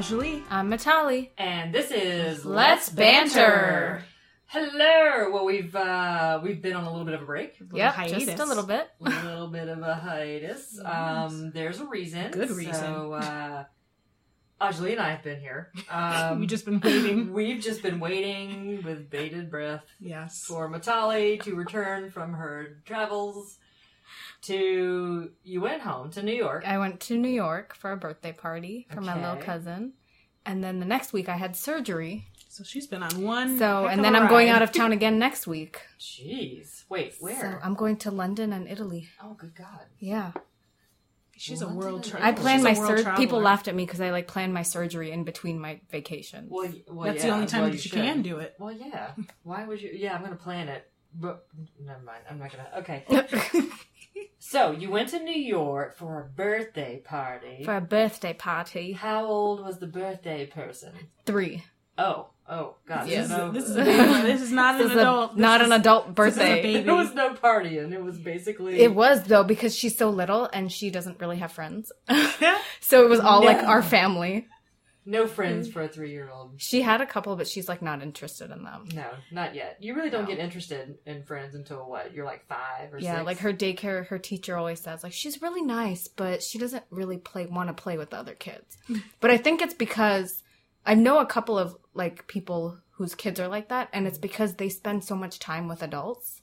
Anjali. I'm Matali. And this is Let's Banter. Hello. Well, we've uh we've been on a little bit of a break, Yeah, just a little bit. a little bit of a hiatus. Um, there's a reason. Good reason. So, uh, Anjali and I have been here. Um, we've just been waiting. we've just been waiting with bated breath yes. for Matali to return from her travels. To you went home to New York. I went to New York for a birthday party for my little cousin. And then the next week I had surgery. So she's been on one. So, heck and of then a I'm going out of town again next week. Jeez. Wait, So where? I'm going to London and Italy. oh, good God. Yeah. She's a world traveler. I planned my surgery. People laughed at me because I like planned my surgery in between my vacations. Well, well That's yeah, the only time well, that you should. can do it. Well, yeah. Why would you? Yeah, I'm gonna plan it, but never mind. I'm not gonna. Okay. So you went to New York for a birthday party. for a birthday party. How old was the birthday person? Three. Oh, oh, God. Yes. There's no, This is a baby. This is not This an is adult. This not is- an adult this is a birthday. baby. there was no partying. It was basically. It was though because she's so little and she doesn't really have friends. so it was all like our family. No friends mm. for a three-year-old. She had a couple, but she's like not interested in them. No, not yet. You really don't No. get interested in friends until what? You're like five or Yeah, six. like her daycare, her teacher always says like she's really nice, but she doesn't really play want to play with the other kids. but I think it's because I know a couple of like people whose kids are like that, and it's mm. because they spend so much time with adults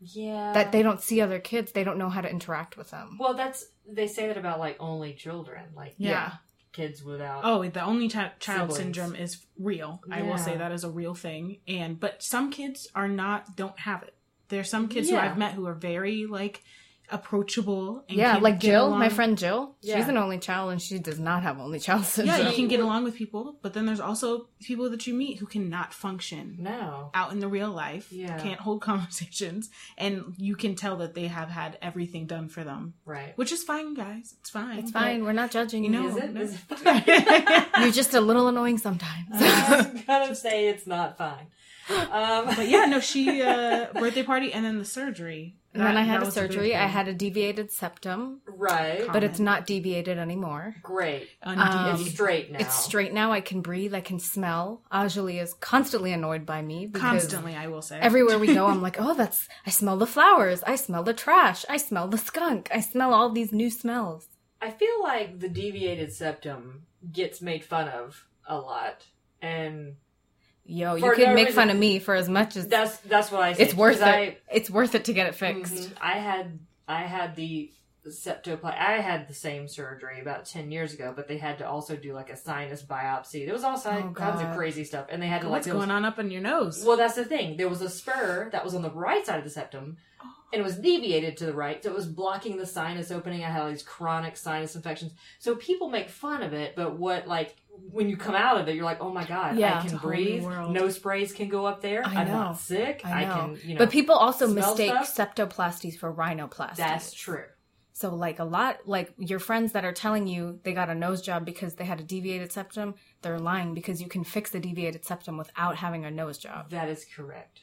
Yeah. that they don't see other kids. They don't know how to interact with them. Well, that's they say that about like only children, like Yeah. Kids without. Oh, the only chi- child Siblings. syndrome is real. I will say that is a real thing. And but some kids are not don't have it. There's some kids who I've met who are very like approachable. And yeah, can like get Jill, my friend Jill. Yeah. She's an only child, and she does not have only child syndrome. Yeah, you can get along with people, but then there's also people that you meet who cannot function No. out in the real life. Yeah. Can't hold conversations, and you can tell that they have had everything done for them, Right. which is fine, guys. It's fine. It's fine. We're not judging You you. know, Is it? no. Is it You're just a little annoying sometimes. I'm gonna say it's not fine. Um, but yeah, no, she uh birthday party and then the surgery. And then I had a surgery. I had a deviated septum, right. but it's not deviated anymore. Great. Undeviated. Um, it's straight now. It's straight now. I can breathe. I can smell. Anjali is constantly annoyed by me because constantly. I will say everywhere we go, I'm like, oh, that's. I smell the flowers. I smell the trash. I smell the skunk. I smell all these new smells. I feel like the deviated septum gets made fun of a lot, and Yo, you can no make reason. fun of me for as much as that's that's what I. Say, it's worth it. I- it's worth it to get it fixed. Mhm. I had I had the septoplasty. I had the same surgery about ten years ago, but they had to also do like a sinus biopsy. There was all Oh, kinds of crazy stuff, and they had to like what's there was- going on up in your nose? Well, that's the thing. There was a spur that was on the right side of the septum, oh. and it was deviated to the right, so it was blocking the sinus opening. I had all these chronic sinus infections. So people make fun of it, but what like when you come out of it, you're like, oh my god, Yeah. I can a whole new breathe. No sprays can go up there. I am not sick. I know. can, you know. but people also mistake stuff? septoplasties for rhinoplasties. that's true. So like a lot like your friends that are telling you they got a nose job because they had a deviated septum, they're lying because you can fix the deviated septum without having a nose job. That is correct.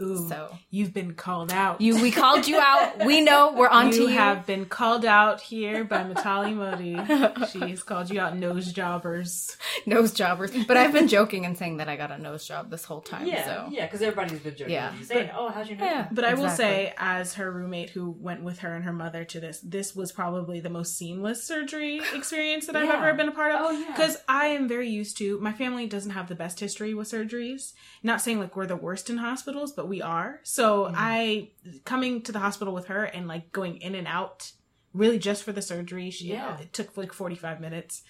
Ooh, So you've been called out. you we called you out. We know we're on to you you. have been called out here by Matali Modi. She's called you out, nose jobbers. nose jobbers. But I've been joking and saying that I got a nose job this whole time. Yeah, so yeah, because everybody's been joking. Yeah. with you, saying, "Oh, how'd you know?" Yeah. that?" But I will say, as her roommate who went with her and her mother to this, this was probably the most seamless surgery experience that I've Yeah. ever been a part of. Oh, yeah. Because I am very used to, my family doesn't have the best history with surgeries. Not saying like we're the worst in hospitals, but we are. So Mm-hmm. I, coming to the hospital with her and like going in and out, really just for the surgery, she, Yeah. it took like 45 minutes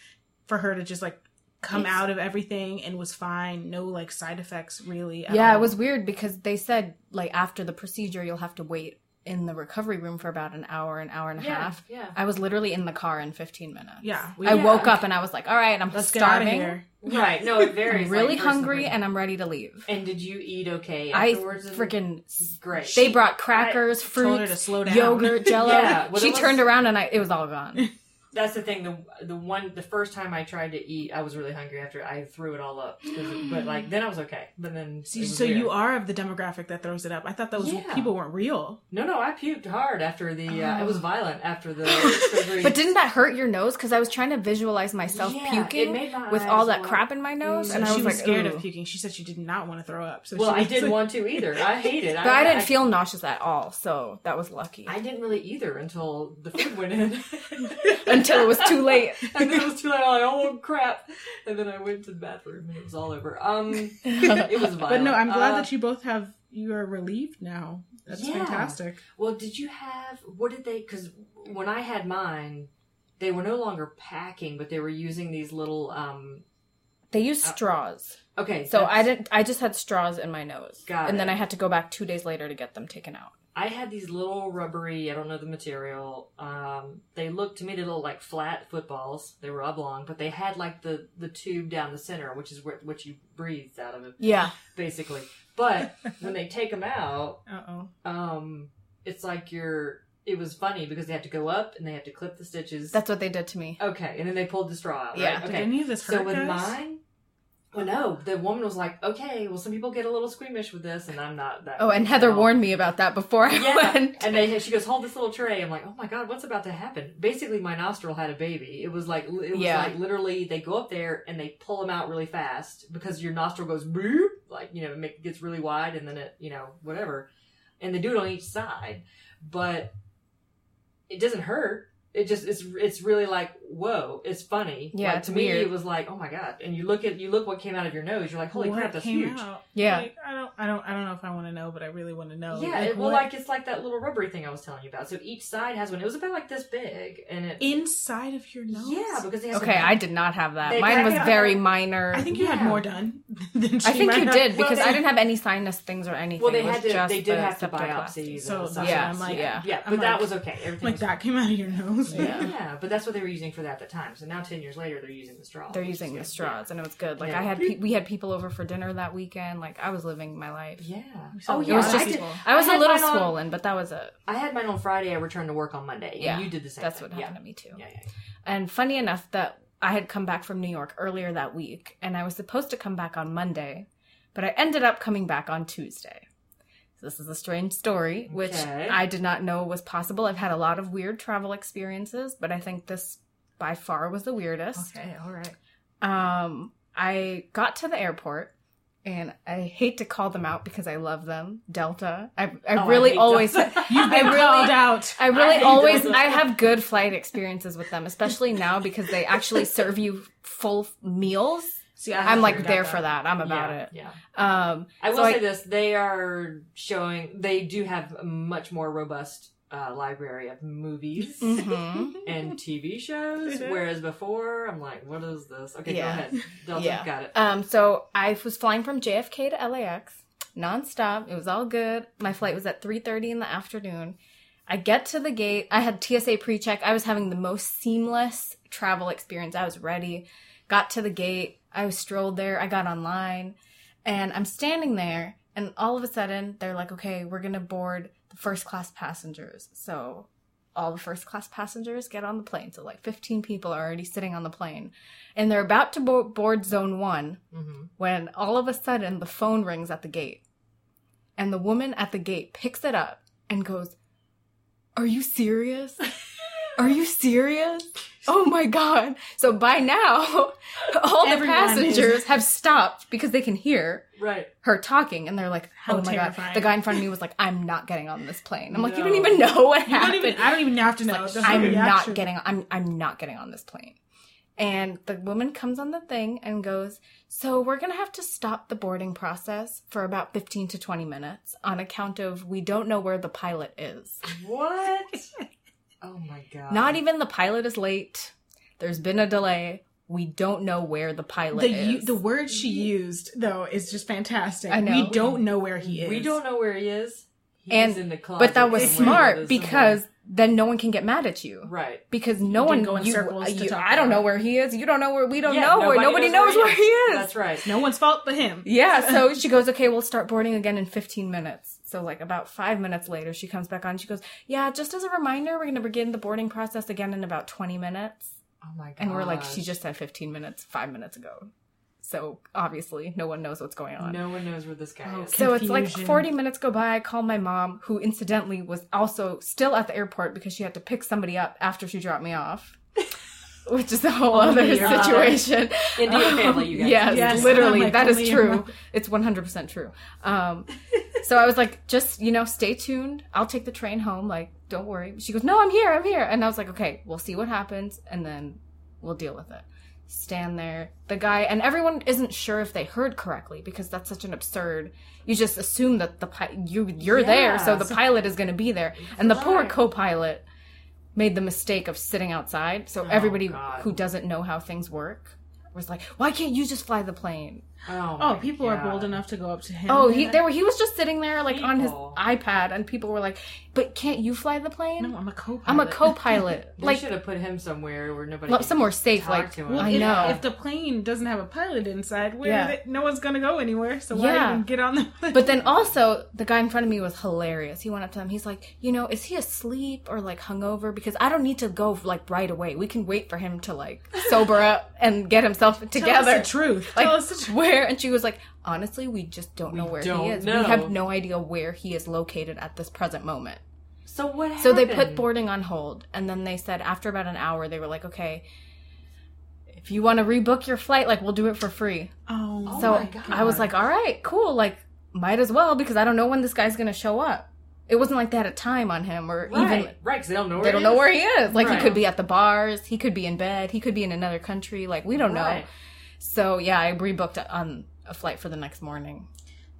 for her to just like come It's- out of everything and was fine. No like side effects really. yeah, it was weird because they said like after the procedure you'll have to wait in the recovery room for about an hour, an hour and a Yeah, half. yeah. I was literally in the car in 15 minutes. Yeah. we- I Yeah. woke up and I was like, "All right, I'm Let's get out of starving. Right. No, it varies. I'm really like, hungry and I'm ready to leave." And did you eat okay afterwards? I freaking great. They brought crackers, told her to slow down. yogurt, jello. Yeah, well, she was- turned around and I, it was all gone. That's the thing. The the one the first time I tried to eat, I was really hungry after I threw it all up. But like then I was okay. But then it See, so weird. you are of the demographic that throws it up. I thought those Yeah. people weren't real. No, no, I puked hard after the. Uh, Oh. It was violent after the surgery. But didn't that hurt your nose? Because I was trying to visualize myself Yeah, puking my with all that look- crap in my nose, So and I she was, was like, scared Ooh. of puking. She said she did not want to throw up. So well, she I didn't like- want to either. I hate it. But I, didn't feel nauseous at all, so that was lucky. I didn't really either until the food went in. Until it was too late. and then it was too late. I'm like, oh crap! And then I went to the bathroom and it was all over. Um, it was violent. But no, I'm glad Uh, that you both have. You are relieved now. That's Yeah. fantastic. Well, did you have what did they? Because when I had mine, they were no longer packing, but they were using these little. um They used straws, Okay, so that's- I didn't. I just had straws in my nose, Got and then. I had to go back two days later to get them taken out. I had these little rubbery. I don't know the material. Um, they looked to me they looked like flat footballs. They were oblong, but they had like the the tube down the center, which is where what you breathed out of it, Yeah, basically. But when they take them out, Uh oh. um, it's like you're. It was funny because they had to go up and they had to clip the stitches. that's what they did to me. okay, and then they pulled the straw out. Yeah. right? Did Okay. any of this hurt? So with guys? mine, well, no, the woman was like, "Okay, well, some people get a little squeamish with this, and I'm not that." Oh, and Heather warned me about that before I Yeah, went. and they she goes, "Hold this little tray." I'm like, "Oh my god, what's about to happen?" Basically, my nostril had a baby. It was like it was Yeah. like literally they go up there and they pull them out really fast because your nostril goes boop, like you know, it gets really wide, and then it you know whatever, and they do it on each side, but it doesn't hurt. It just it's it's really like whoa, it's funny. Yeah, Like, it's to me weird. it was like oh my god, and you look at you look what came out of your nose, you're like holy What crap, that's huge. out? Yeah. Like, I don't. I don't. I don't know if I want to know, but I really want to know. Yeah, Like, it, well, what- like it's like that little rubbery thing I was telling you about. So each side has one. It was about like this big, and it inside of your nose. yeah because they have Okay, some- I did not have that. They Mine was it very minor. I think you had more done than she I think might you have. did Well, because they- I didn't have any sinus things or anything. well they It was had to just they did have to septoplasty. biopsy. So that's size. Yeah, I'm like. yeah. yeah, but that was okay. Everything Like that came out of your nose. Yeah. Yeah, but that's what they were using for at the time. So now ten years later, they're using the straws. They're using the straws, and it was good. Like Yeah. I had, pe- we had people over for dinner that weekend. Like I was living my life. Yeah. saw Oh yeah. It was I just, did- I was I a little mine on- swollen, but that was a. I had mine on Friday. I returned to work on Monday. Yeah, and you did the same. That's thing. what yeah. happened to me too. Yeah, yeah, yeah. And funny enough that I had come back from New York earlier that week, and I was supposed to come back on Monday, but I ended up coming back on Tuesday. So this is a strange story, which Okay. I did not know was possible. I've had a lot of weird travel experiences, but I think this by far was the weirdest. Okay. All right. Um, I got to the airport. And I hate to call them out because I love them, Delta. I, I Oh, I really hate always. You've been really- called out. I really hate always Delta. I have good flight experiences with them, especially now because they actually serve you full meals. See, I I'm like there out for that. that. I'm about yeah, it. Yeah. Um I will So I- say this: they are showing. They do have a much more robust uh, library of movies mhm. and TV shows. Whereas before, I'm like, what is this? Okay, Yeah. go ahead. Delta, Yeah. got it. um so I was flying from JFK to LAX nonstop. It was all good. My flight was at 3:30 in the afternoon. I get to the gate. I had TSA pre-check. I was having the most seamless travel experience. I was ready. Got to the gate. I was strolled there. I got online and I'm standing there and all of a sudden they're like, "Okay, we're going to board the first class passengers." So all the first class passengers get on the plane. So like 15 people are already sitting on the plane and they're about to bo- board zone 1 hmm when all of a sudden the phone rings at the gate. And the woman at the gate picks it up and goes, Are you serious? Are you serious? Oh my god. So by now, all the Everyone passengers is- have stopped because they can hear Right. her talking and they're like, How Oh my terrifying. god. The guy in front of me was like, I'm not getting on this plane. I'm like, You don't even know what You don't happened. even. I don't even have to know. The I'm reaction. not getting I'm I'm not getting on this plane. And the woman comes on the thing and goes, "So we're going to have to stop the boarding process for about 15 to 20 minutes on account of we don't know where the pilot is. What? oh my god. Not even the pilot is late. There's been a delay. We don't know where the pilot The u- is. the word she used though is just fantastic. I know. We don't know where he is. We don't know where he is. He's And- in the closet. but that was smart his- because then no one can get mad at you. Right. Because no You one didn't go in you, circles to you- talk I don't know where he is. You don't know where we don't Yeah, know where nobody knows where he is. That's right. No one's fault but him. Yeah, so she goes, okay, we'll start boarding again in 15 minutes. So like about five minutes later, she comes back on. She goes, "Yeah, just as a reminder, we're going to begin the boarding process again in about twenty minutes." Oh my god. And we're like, "She just said fifteen minutes, five minutes ago." So obviously, no one knows what's going on. No one knows where this guy Oh, is. So it's like 40 minutes go by. I call my mom, who incidentally was also still at the airport because she had to pick somebody up after she dropped me off, which is a whole other Only your mom. situation. Indian family, you guys. Yes, Yes, literally, like that is true. mom. It's 100% true. Um, so I was like, just, you know, stay tuned. I'll take the train home. Like, don't worry. She goes, no, I'm here. I'm here. And I was like, okay, we'll see what happens and then we'll deal with it. Stand there. The guy, and everyone isn't sure if they heard correctly because that's such an absurd. You just assume that the pi- you you're there, so Yeah. the pilot is going to be there, and the poor Right. co-pilot made the mistake of sitting outside. So oh, everybody God. who doesn't know how things work was like, "Why can't you just fly the plane?" Oh, Oh, my people are bold enough to go up to him. Oh, he there were, he was just sitting there like on his iPad, and people were like, "But can't you fly the plane?" No, I'm a co-pilot. I'm a co-pilot, They like should have put him somewhere where nobody. lo- somewhere safe. talk Like to him. Well, I if, know. if the plane doesn't have a pilot inside, where Yeah. they- no one's gonna go anywhere. So why Yeah. even get on the? plane? But then also, the guy in front of me was hilarious. He went up to him. He's like, you know, is he asleep or like hungover? Because I don't need to go like right away. We can wait for him to like sober up and get himself Tell together. us the truth. Like Tell us the truth. Where? And she was like, honestly, we just don't know where he don't is. know. We have no idea where he is located at this present moment. So what happened? So they put boarding on hold, and then they said after about an hour, they were like, okay. If you want to rebook your flight, like we'll do it for free. Oh, Oh So my God. I was like, all right, cool. Like, might as well because I don't know when this guy's gonna show up. It wasn't like they had a time on him, or right, even right, because they don't know. Where they he don't know is. where he is. Like, Right. he could be at the bars, he could be in bed, he could be in another country. Like, we don't know. Right. So yeah, I rebooked on a flight for the next morning.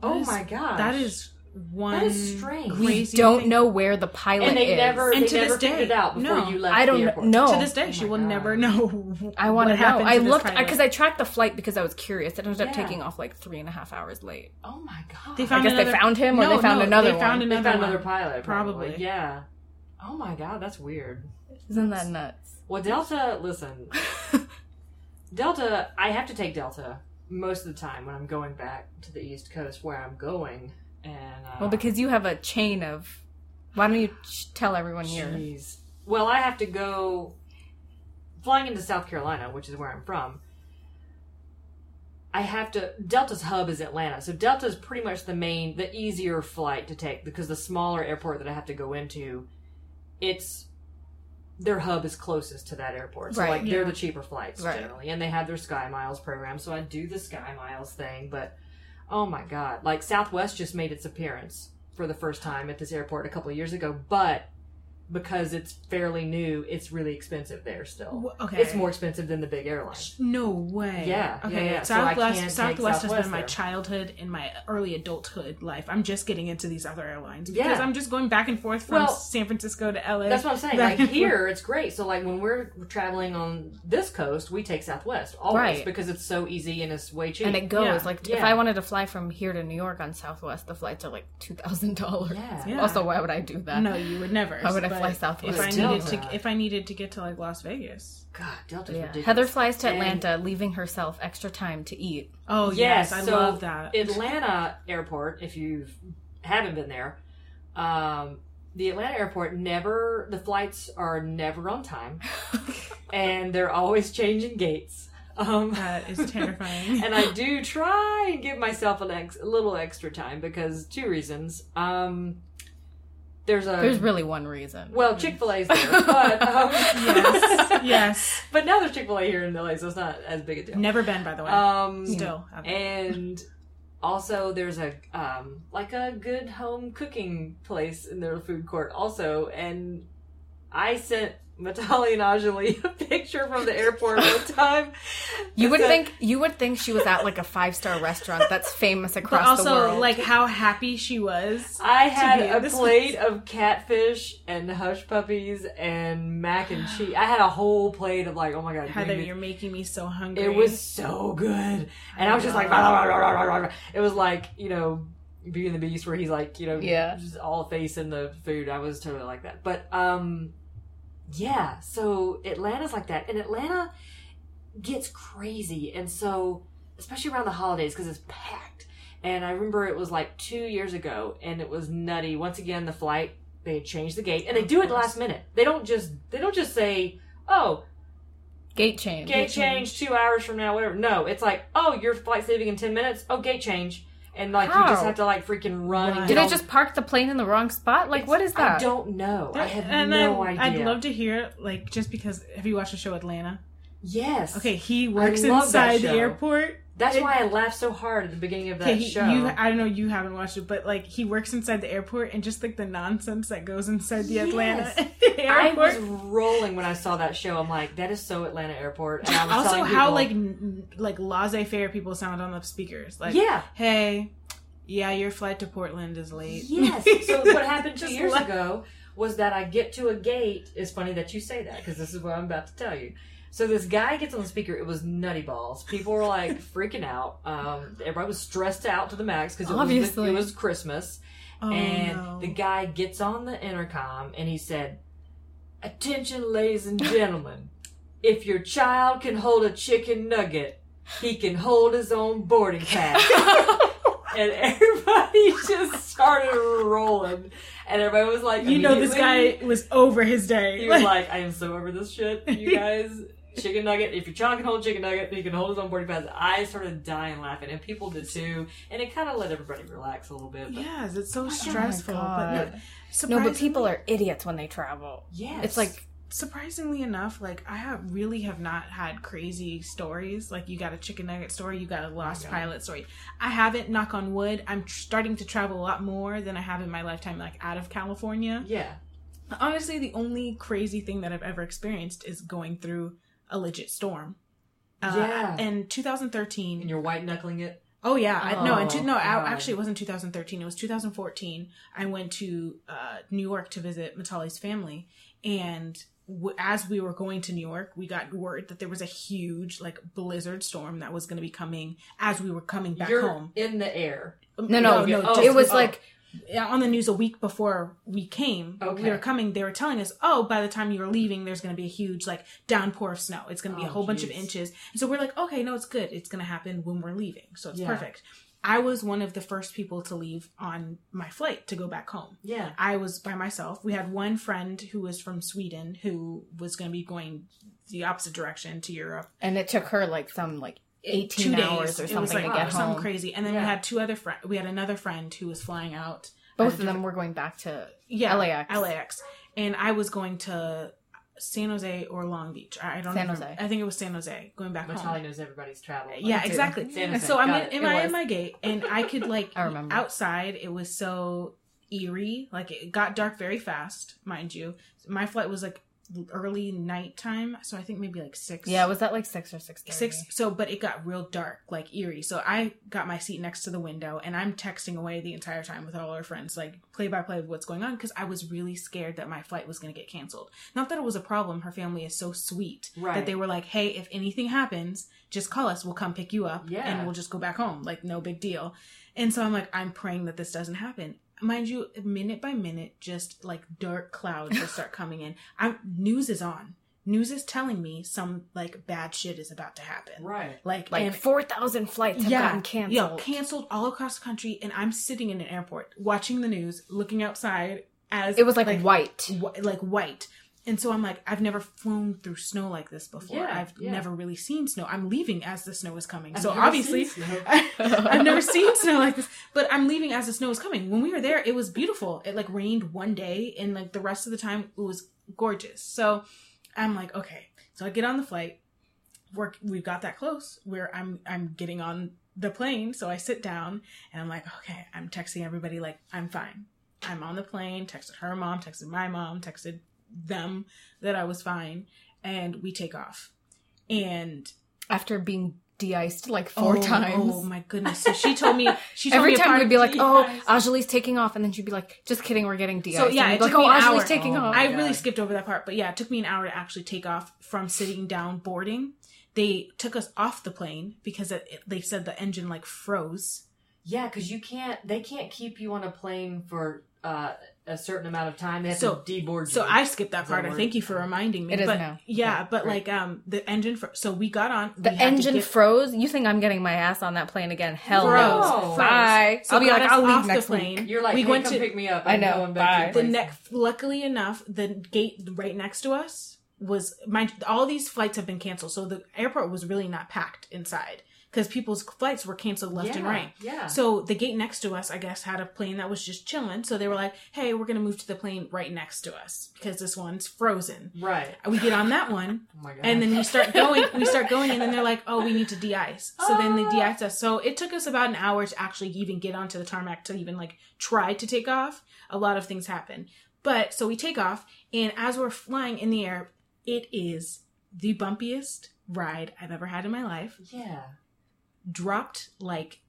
Oh is- my god, that is one. That is strange. We don't thing. know where the pilot and they is. never, And they to never this day, figured it out before no. you left. I don't know. To this day, Oh she will God. never know. I want to what know. I looked because I tracked the flight because I was curious. It ended up Yeah. taking off like three and a half hours late. Oh my god, They I found guess they another- found him or No, they found no, another they found one. they another found another one. pilot, probably. Probably. Yeah. Oh my god, that's weird. Isn't that nuts? Well, Delta, listen, Delta, I have to take Delta most of the time when I'm going back to the East Coast where I'm going, and uh, Well, because you have a chain of. Why don't you tell everyone here? Jeez. Well, I have to go flying into South Carolina, which is where I'm from. I have to. Delta's hub is Atlanta, so Delta is pretty much the main, the easier flight to take because the smaller airport that I have to go into, it's their hub is closest to that airport. So Right, like they're the cheaper flights Right. generally, and they have their Sky Miles program. So I do the Sky Miles thing, but oh my god, like Southwest just made its appearance for the first time at this airport a couple of years ago, but because it's fairly new, it's really expensive there still. Okay. It's more expensive than the big airlines. No way. Yeah, Okay. yeah, yeah. Southwest. can't Southwest has Southwest been my there. childhood and my early adulthood life. I'm just getting into these other airlines Yeah. because I'm just going back and forth from Well, San Francisco to LA. That's what I'm saying. Like here, it's great. So like when we're traveling on this coast, we take Southwest always Right. because it's so easy and it's way cheap. And it goes Yeah, like if. I wanted to fly from here to New York on Southwest, the flights are like two thousand dollars. Yeah. Yeah. Also, why would I do that? No, you would never. Why would I But fly Southwest? If I needed not. to, if I needed to get to like Las Vegas. God, Delta's Yeah. ridiculous. Heather flies to And- Atlanta, leaving herself extra time to eat. Oh Yes, yes, I so love that. Atlanta Airport, if you haven't been there, um, the Atlanta Airport never the flights are never on time, and they're always changing gates. Um, that is terrifying. and I do try and give myself an ex- a little extra time because two reasons. Um, there's a There's really one reason. well Chick Fil A's there, but um, yes, yes. but now there's Chick Fil A here in LA, so it's not as big a deal. Never been, by the way. Um, Still. and also there's a um like a good home cooking place in their food court also and i sent Matali and Anjali a picture from the airport one time you would think you would think she was at like a five star restaurant that's famous But across the also, world. like how happy she was. I had a this plate of catfish and hush puppies and mac and cheese. I had a whole plate of like, oh my god, Heather, you're making me so hungry. It was so good, and I was just like, "Rah, rah, rah, rah, rah, rah." it was like you know, Beauty and the Beast, where he's like, you know, Yeah. just all face in the food. I was totally like that, but um, yeah. So Atlanta's like that, and Atlanta gets crazy, and so especially around the holidays because it's packed. and I remember it was like two years ago, and it was nutty. Once again, the flight they changed the gate, and they do it last minute. They don't just they don't just say, "Oh, Gate change. gate change two hours from now, whatever." No, it's like, "Oh, your flight's leaving in ten minutes. Oh, gate change." And like you just have to like freaking run. Right. get Did I just park the plane in the wrong spot? Like, what is that? I don't know. I have and no I, idea. I'd love to hear, like, just because have you watched the show Atlanta? Yes. Okay, he works inside the airport. That's It- why I laughed so hard at the beginning of that he, show. you, I don't know, you haven't watched it, but like he works inside the airport and just like the nonsense that goes inside the Atlanta airport. I was rolling when I saw that show. I'm like, that is so Atlanta Airport. And I was also, how people, like n- like laissez-faire people sound on the speakers. Like, yeah, hey, yeah, your flight to Portland is late. yes. So what happened two years like- ago was that I get to a gate. It's funny that you say that because this is what I'm about to tell you. So this guy gets on the speaker. It was nutty balls. People were like freaking out. Um, everybody was stressed out to the max because it, was Obviously. it was Christmas. Oh, and no. the guy gets on the intercom and he said, Attention, ladies and gentlemen. if your child can hold a chicken nugget, he can hold his own boarding pass. and everybody just started rolling. And everybody was like, you know, this guy was over his day. He was like, I am so over this shit, you guys. Chicken nugget. If your child can hold a chicken nugget, he can hold his own boarding pass. I started dying laughing, and people did too. And it kind of let everybody relax a little bit. But yes, it's so Oh my stressful. But no, No, but people are idiots when they travel. yes, It's like surprisingly enough, like I have really have not had crazy stories. Like you got a chicken nugget story, you got a lost God. pilot story. I haven't. Knock on wood. I'm tr- starting to travel a lot more than I have in my lifetime, like out of California. yeah. Honestly, the only crazy thing that I've ever experienced is going through a legit storm. Uh, Yeah. In 2013, And you're white knuckling it. Oh yeah, I, no, and two, Oh, no, I, actually, it wasn't 2013. It was 2014. I went to uh, New York to visit Matali's family, and w- as we were going to New York, we got word that there was a huge like blizzard storm that was going to be coming as we were coming back you're home. in the air. no, no, no, Oh, it was oh. like yeah, Uh, on the news a week before we came, we were coming. They were telling us, "Oh, by the time you're leaving, there's going to be a huge like downpour of snow. It's going to be a Oh, whole bunch of inches." And so we're like, "Okay, no, it's good. It's going to happen when we're leaving, so it's Yeah. perfect." I was one of the first people to leave on my flight to go back home. Yeah. I was by myself. We had one friend who was from Sweden who was going to be going the opposite direction to Europe. and it took her like some like 18 hours or It was something like to get something home. crazy. And then Yeah. we had two other friends. We had another friend who was flying out. Both of them were going back to yeah, LAX. LAX, and I was going to San Jose or Long Beach. I I don't know. San even- Jose. I think it was San Jose. Going back Matali home. knows everybody's travel. Yeah, too. exactly. San Jose. so I'm Got in, in my was. in my gate, and I could like I remember. outside. It was so eerie. Like it got dark very fast, mind you. My flight was like early nighttime, so I think maybe like six. Yeah, was that like 6 or 6 six so but it got real dark like eerie so i got my seat next to the window and i'm texting away the entire time with all our friends like play by play of what's going on because i was really scared that my flight was going to get canceled not that it was a problem her family is so sweet Right. that they were like hey if anything happens just call us we'll come pick you up Yeah. and we'll just go back home like no big deal and so i'm like i'm praying that this doesn't happen mind you minute by minute just like dark clouds just start coming in i'm news is on news is telling me some like bad shit is about to happen Right. like Like and 4,000 flights have gotten canceled. yeah, canceled all across the country, and I'm sitting in an airport watching the news, looking outside as It was like, white. wh- like white. And so I'm like, I've never flown through snow like this before. Yeah, I've yeah. never really seen snow. I'm leaving as the snow is coming. I've so obviously, seen. I've never seen snow like this. But I'm leaving as the snow is coming. When we were there, it was beautiful. It like rained one day, and like the rest of the time, it was gorgeous. So I'm like, okay. So I get on the flight. We're, we've got that close where I'm I'm getting on the plane. So I sit down and I'm like, okay. I'm texting everybody like I'm fine. I'm on the plane. Texted her mom. Texted my mom. Texted them that I was fine, and we take off. And After being de-iced like four oh, times. Oh my goodness! So she told me she told Every me time we'd be like, "Oh, de-ice. Anjali's taking off," and then she'd be like, "Just kidding, we're getting de-iced." So, yeah, and it be like, took "Oh, me an Anjali's hour. taking Oh, off." I God. really skipped over that part, but yeah, it took me an hour to actually take off from sitting down boarding. They took us off the plane because it, it- they said the engine like froze. Yeah, because you can't. They can't keep you on a plane for uh a certain amount of time, they have So- to deboard you. So I skipped that part. I thank you for reminding me. It is but, now. Yeah, Okay, but great. like um the engine. Fr- so we got on. The we had engine get- froze. You think I'm getting my ass on that plane again? Hell froze. no. froze. Bye. So I'll be like, I'll leave next the week. plane. You're like, we hey, went come to pick me up. I I'm know, going back to the your place. next. Luckily enough, the gate right next to us was my. All these flights have been canceled, so the airport was really not packed inside because people's flights were canceled left and right. Yeah. So the gate next to us, I guess, had a plane that was just chilling. So they were like, "Hey, we're gonna move to the plane right next to us because this one's frozen." right. We get on that one, Oh and then we start going. We start going, and then they're like, "Oh, we need to de-ice." So then they Ah. de-ice us. So it took us about an hour to actually even get onto the tarmac to even like try to take off. A lot of things happen, but so we take off, and as we're flying in the air, it is the bumpiest ride I've ever had in my life. yeah. Dropped like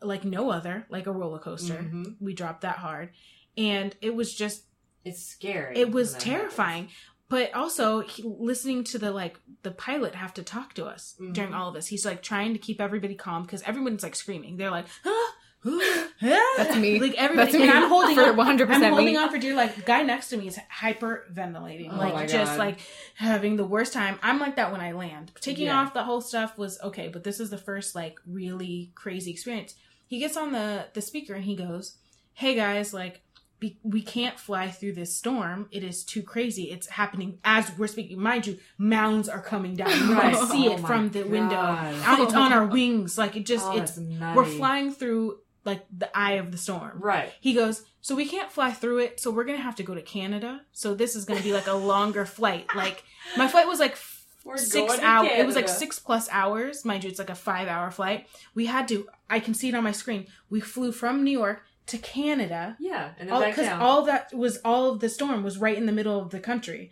like no other, like a roller coaster. Mhm. We dropped that hard, and it was just It's scary. it was terrifying but also he, listening to the like the pilot have to talk to us Mhm. during all of this he's like trying to keep everybody calm because everyone's like screaming they're like ah, ah." That's me. like everybody That's me. and i'm holding For on 100% i'm holding me. on for dear life the guy next to me is hyperventilating Oh like just God. like having the worst time i'm like that when i land taking Yeah. off the whole stuff was okay but this is the first like really crazy experience he gets on the the speaker and he goes hey guys like be, we can't fly through this storm it is too crazy it's happening as we're speaking mind you mounds are coming down you can see Oh it from the window God. and it's on our wings like it just Oh, it's we're flying through like the eye of the storm Right. he goes, So we can't fly through it, so we're gonna have to go to Canada. So this is gonna be like a longer flight. Like my flight was like We're six hours. It was like six plus hours. Mind you, it's like a five hour flight. We had to I can see it on my screen. We flew from New York to Canada. Yeah, and Because down. all that was all of the storm was right in the middle of the country.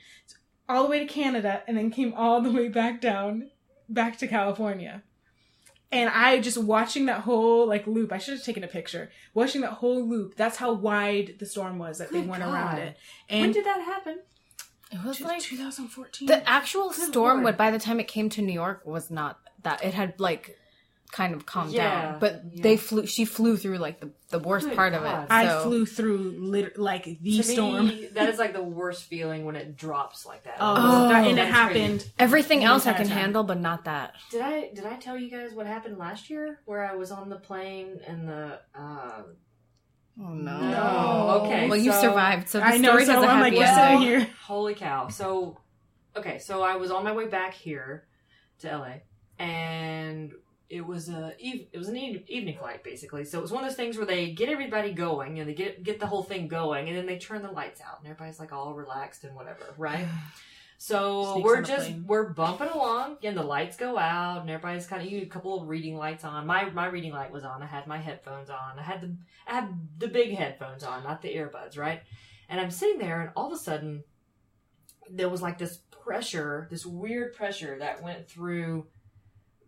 All the way to Canada and then came all the way back down back to California. And I just watching that whole like loop. I should have taken a picture. Watching that whole loop. That's how wide the storm was that they went God. around it. And when did that happen? It was Two- like 2014. the actual Good storm. Lord. Would by the time it came to New York was not that. It had like kind of calmed Yeah, down, but yeah. they flew. She flew through like the the worst Good part of God. it. I flew through lit- like the To storm. me, that is like the worst feeling when it drops like that. Oh, Oh, that, and it that's happened. Everything else I can time. handle, but not that. Did I did I tell you guys what happened last year where I was on the plane and the uh Oh No. Okay, Well, you so- survived, so the I know. story So has a I'm happy like, you're ending. here. Holy cow. So, okay, so I was on my way back here to LA, and it was a it was an evening flight basically. So it was one of those things where they get everybody going and they get get the whole thing going, and then they turn the lights out, and everybody's like all relaxed and whatever, right? So Snakes we're just plane. we're bumping along, and the lights go out, and everybody's kind of you a couple of reading lights on. My my reading light was on. I had my headphones on. I had the I had the big headphones on, not the earbuds, right? And I'm sitting there, and all of a sudden, there was like this pressure, this weird pressure that went through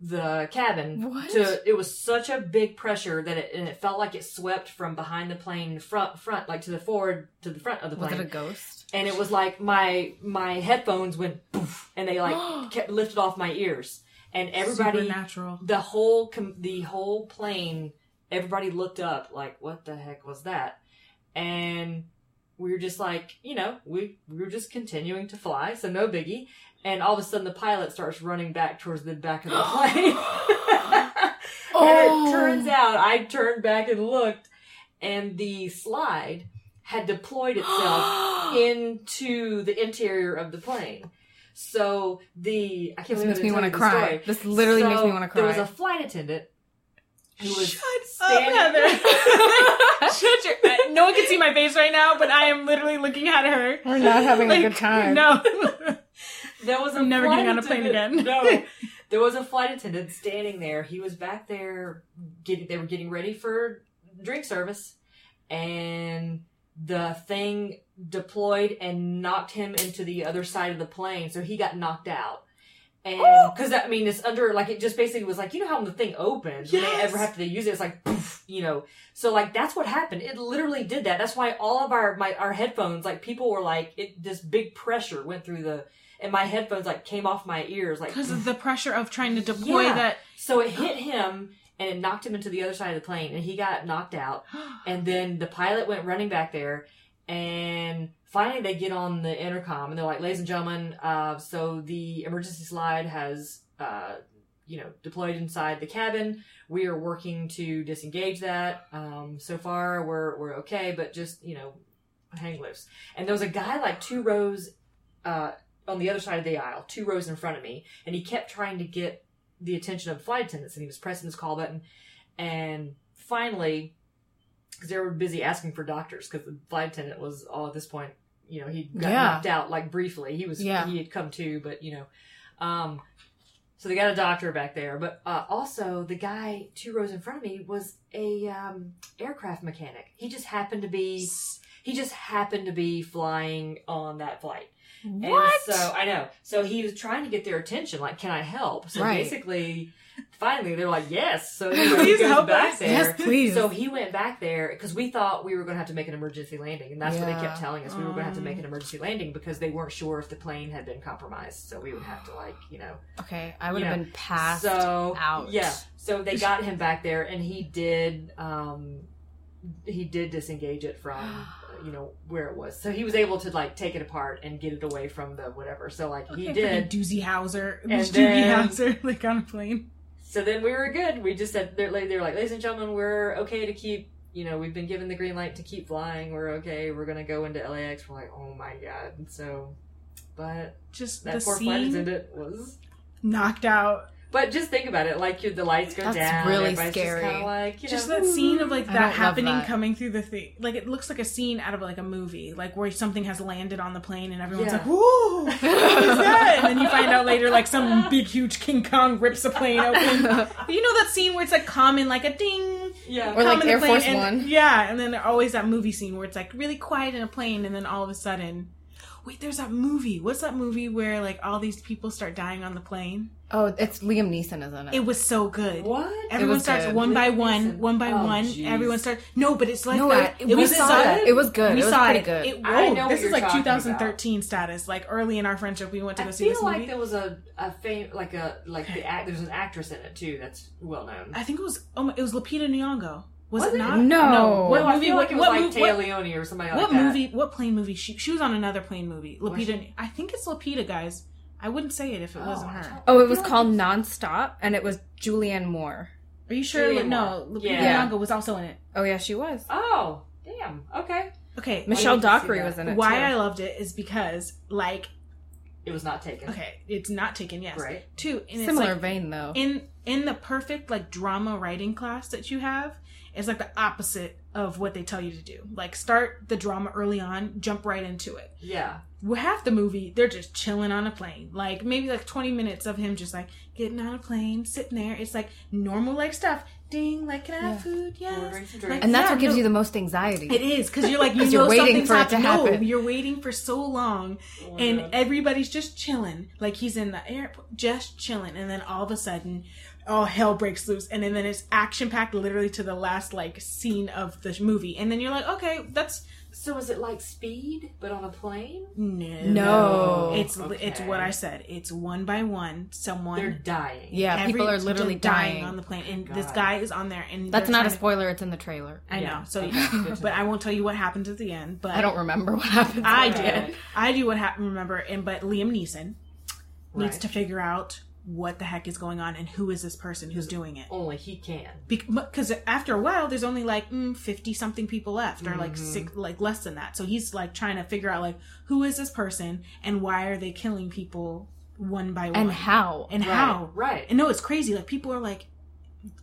the cabin. What? To it was such a big pressure that it and it felt like it swept from behind the plane front front like to the forward to the front of the Was plane it a ghost? and it was like my my headphones went poof, and they like kept lifted off my ears, and everybody, Supernatural. the whole com- the whole plane, everybody looked up like, what the heck was that? And we were just like, you know, we we were just continuing to fly, so no biggie. And all of a sudden, the pilot starts running back towards the back of the plane. Oh. And it turns out I turned back and looked, and the slide had deployed itself into the interior of the plane. So the I can't This makes me want to tell you the cry. story. This literally makes me want to cry. There was a flight attendant who was Shut standing- up, Heather. Shut your. uh, No one can see my face right now, but I am literally looking at her. We're not having a Like, good time. No. There was a I'm never getting on a plane again. No, there was a flight attendant standing there. He was back there getting. They were getting ready for drink service, and the thing deployed and knocked him into the other side of the plane. So he got knocked out. And because I mean, it's under like it just basically was like you know how when the thing opens when they ever have to use it, it's like poof, you know. So like that's what happened. It literally did that. That's why all of our my our headphones like people were like it. This big pressure went through the and my headphones like came off my ears like Because of the pressure of trying to deploy Yeah. that. so it hit him and it knocked him into the other side of the plane and he got knocked out and then the pilot went running back there And finally, they get on the intercom and they're like, "Ladies and gentlemen, uh, so the emergency slide has, uh, you know, deployed inside the cabin. We are working to disengage that. Um, so far, we're we're okay, but just you know, hang loose." And there was a guy like two rows uh, on the other side of the aisle, two rows in front of me, and he kept trying to get the attention of flight attendants, and he was pressing his call button, and finally because they were busy asking for doctors because the flight attendant was all at this point you know he got Yeah. knocked out like briefly. He was Yeah. he had come to but you know um so they got a doctor back there. But uh, also the guy two rows in front of me was a um, aircraft mechanic. He just happened to be he just happened to be flying on that flight What? and so I know. So he was trying to get their attention, like, "Can I help?" So Right. basically, finally, they're like, "Yes." So he goes help back us. there. yes, please. So he went back there because we thought we were going to have to make an emergency landing, and that's what they kept telling us. We were going to have to Um. make an emergency landing because they weren't sure if the plane had been compromised. So we would have to, like, you know. okay, I would have Yeah. been passed so out. yeah. So they got him back there, and he did. um He did disengage it from. You know where it was, so he was able to like take it apart and get it away from the whatever. So like he did, Doozy Doogie then- Howser, like on a plane. So then we were good. We just said they're like they're like, ladies and gentlemen, we're okay to keep. You know, we've been given the green light to keep flying. We're okay. We're gonna go into LAX. We're like, oh my god. So, but Just that the poor flight attendant was. knocked out. But just think about it. Like you, the lights go That's down. really everybody's scary. Just, kinda like, you Just know, that scene of like I that don't love happening that. coming through the thing. Like it looks like a scene out of like a movie, like where something has landed on the plane and everyone's Yeah. like, "Whoa, what is that?" And then you find out later, like some big, huge King Kong rips a plane open. you know that scene where it's like common, like a ding, Yeah. Or like calm Air plane, Force and- One. Yeah, and then there's always that movie scene where it's like really quiet in a plane, and then all of a sudden, wait, there's that movie. What's that movie where like all these people start dying on the plane? Oh, it's Liam Neeson, isn't it? It was so good. what? Everyone was starts good. one by Liam one, Neeson. one by Oh, one. jeez. Everyone starts. No, but it's like no, that. it, we we saw saw it. it. It was good. We it was saw pretty it. good. It, I whoa, know this what is you're like talking 2013 status. Like early in our friendship, we went to I go see feel this like movie. there was a a fame like a like the act. There's an actress in it too. That's well known. I think it was. Oh, my, it was Lupita Nyong'o. Was, Was it it? not? No. What No, I movie? feel What, it was what, like mov- Taya what, Leone or somebody like what that. movie? What plane movie? She she was on another plane movie. Was Lupita. she? I think it's Lupita, guys. I wouldn't say it if it Oh, wasn't her. Oh, it was feel like called it's- Nonstop, and it was Julianne Moore. Are you sure? Julianne no, Moore. Lupita Yeah. Nyong'o was also in it. Oh yeah, she was. Oh, damn. Okay. Okay. Oh, Michelle need to see Dockery was in it. Why too. I loved it is because like It was not taken. okay, it's not taken. Yes. Right. Two. And it's similar like, vein though. in in the perfect like drama writing class that you have it's like the opposite of what they tell you to do. Like start the drama early on jump right into it. Yeah. well, half the movie they're just chilling on a plane. Like maybe like 20 minutes of him just like getting on a plane sitting there. It's like normal like stuff. Ding like can i have Yeah. food? Yes. Ordering some Like, and that's yeah, what gives no, you the most anxiety. it is because you're like you 'Cause know you're waiting for it to happening. No, you're waiting for so long. Oh and God. everybody's just chilling. Like he's in the airport just chilling. And then all of a sudden all hell breaks loose and then, then it's action packed literally to the last like scene of the movie and then you're like okay that's So is it like Speed, but on a plane? no No. it's it's what i said it's one by one someone They're dying. yeah, every- people are literally dying. on the plane and this guy is on there and That's not a trying to- spoiler. It's in the trailer. i Yeah. know so Okay, but i won't tell you what happens at the end but I don't remember what happened. I did. I do what happened. Remember, and but Liam Neeson needs to figure out what the heck is going on and who is this person who's doing it. Only he can. Because after a while, there's only like fifty something people left, or like Mhm. six, like less than that. So he's like trying to figure out like who is this person and why are they killing people one by one And how? and Right, how. Right. And no, it's crazy. Like people are like,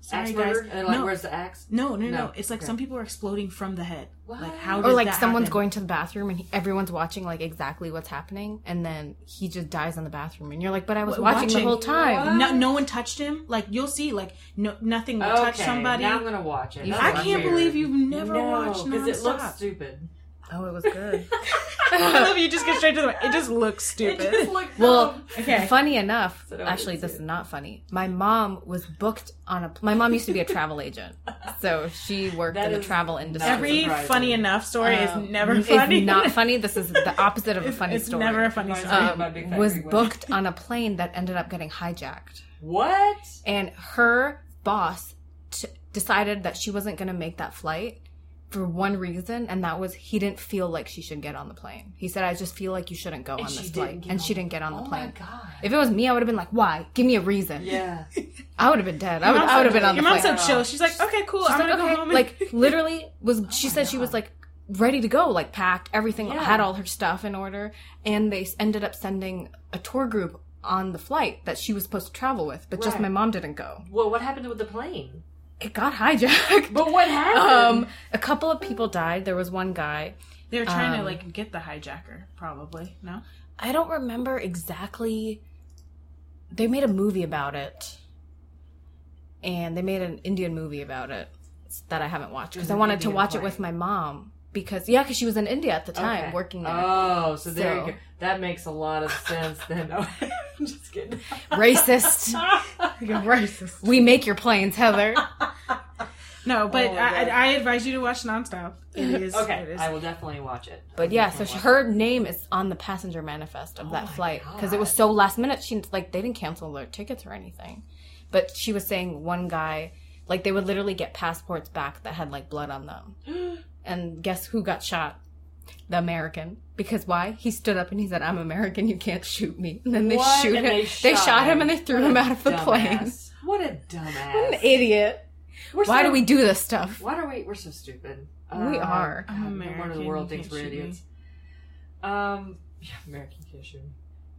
sorry Axe guys. And like, no, where's the axe? no, no, no, No. It's like Okay. some people are exploding from the head. What? Like how? Or like that someone's happen? going to the bathroom and he, everyone's watching like exactly what's happening, and then he just dies in the bathroom, and you're like, "But I was Wa- watching, the whole time." No, no one touched him. Like you'll see, like no, nothing will touch Okay, somebody. Now I'm gonna watch it. That's I can't weird. believe you've never no, watched because it looks stupid. Oh, it was good. I love you. Just get straight to the. It just looks It stupid. just looked Well. Okay. funny enough, So actually, see this it. is not funny. My mom was booked on a. My mom used to be a travel agent, so she worked That in the travel industry. Every surprising. funny enough story Um, is never it's funny. not funny. This is the opposite of a It's, funny it's story. never a funny story. um, my big fat was booked on a plane that ended up getting hijacked, What? and her boss t- decided that she wasn't going to make that flight, for one reason, and that was he didn't feel like she should get on the plane. He said, "I just feel like you shouldn't go And on she this flight," and she didn't get on the oh plane. my god. If it was me, I would have been like, "Why? Give me a reason." Yeah. I would have been dead. I would. I would have been on the plane. Your mom plane. said chill. She's like, okay, cool. She's I'm like, gonna okay. go home. and- Like literally was oh she my said she was like ready to go, like packed everything, Yeah. had all her stuff in order, and they ended up sending a tour group on the flight that she was supposed to travel with, but just my mom didn't go. Well, what happened with the plane? It got hijacked. But what happened? Um, a couple of people died. There was one guy. they were trying to um, like get the hijacker, probably. No. I don't remember exactly. They made a movie about it, and they made an Indian movie about it that I haven't watched because I an wanted to watch plane. it with my mom because yeah, because she was in India at the time Okay. working there. Oh, so there you go. That makes a lot of sense then. No, I'm just kidding. Racist. You're racist. we make your planes, Heather. No, but Oh I, I advise you to watch nonstop. It is. Okay, It is. I will definitely watch it. But yeah, so she, her name is on the passenger manifest of Oh that flight because it was so last minute. She like they didn't cancel their tickets or anything, but she was saying one guy like they would literally get passports back that had like blood on them, and guess who got shot? The American. Because why? He stood up and he said, "I'm American. You can't shoot me." And then they What? shoot And him. They shot, him and they threw him out of the plane. dumbass. What a dumbass. What an idiot! We're Why so- do we do this stuff? Why are we? We're so stupid. We are. God, I'm no wonder the world you thinks we're shoot me. idiots. Um, yeah, American can't shoot me.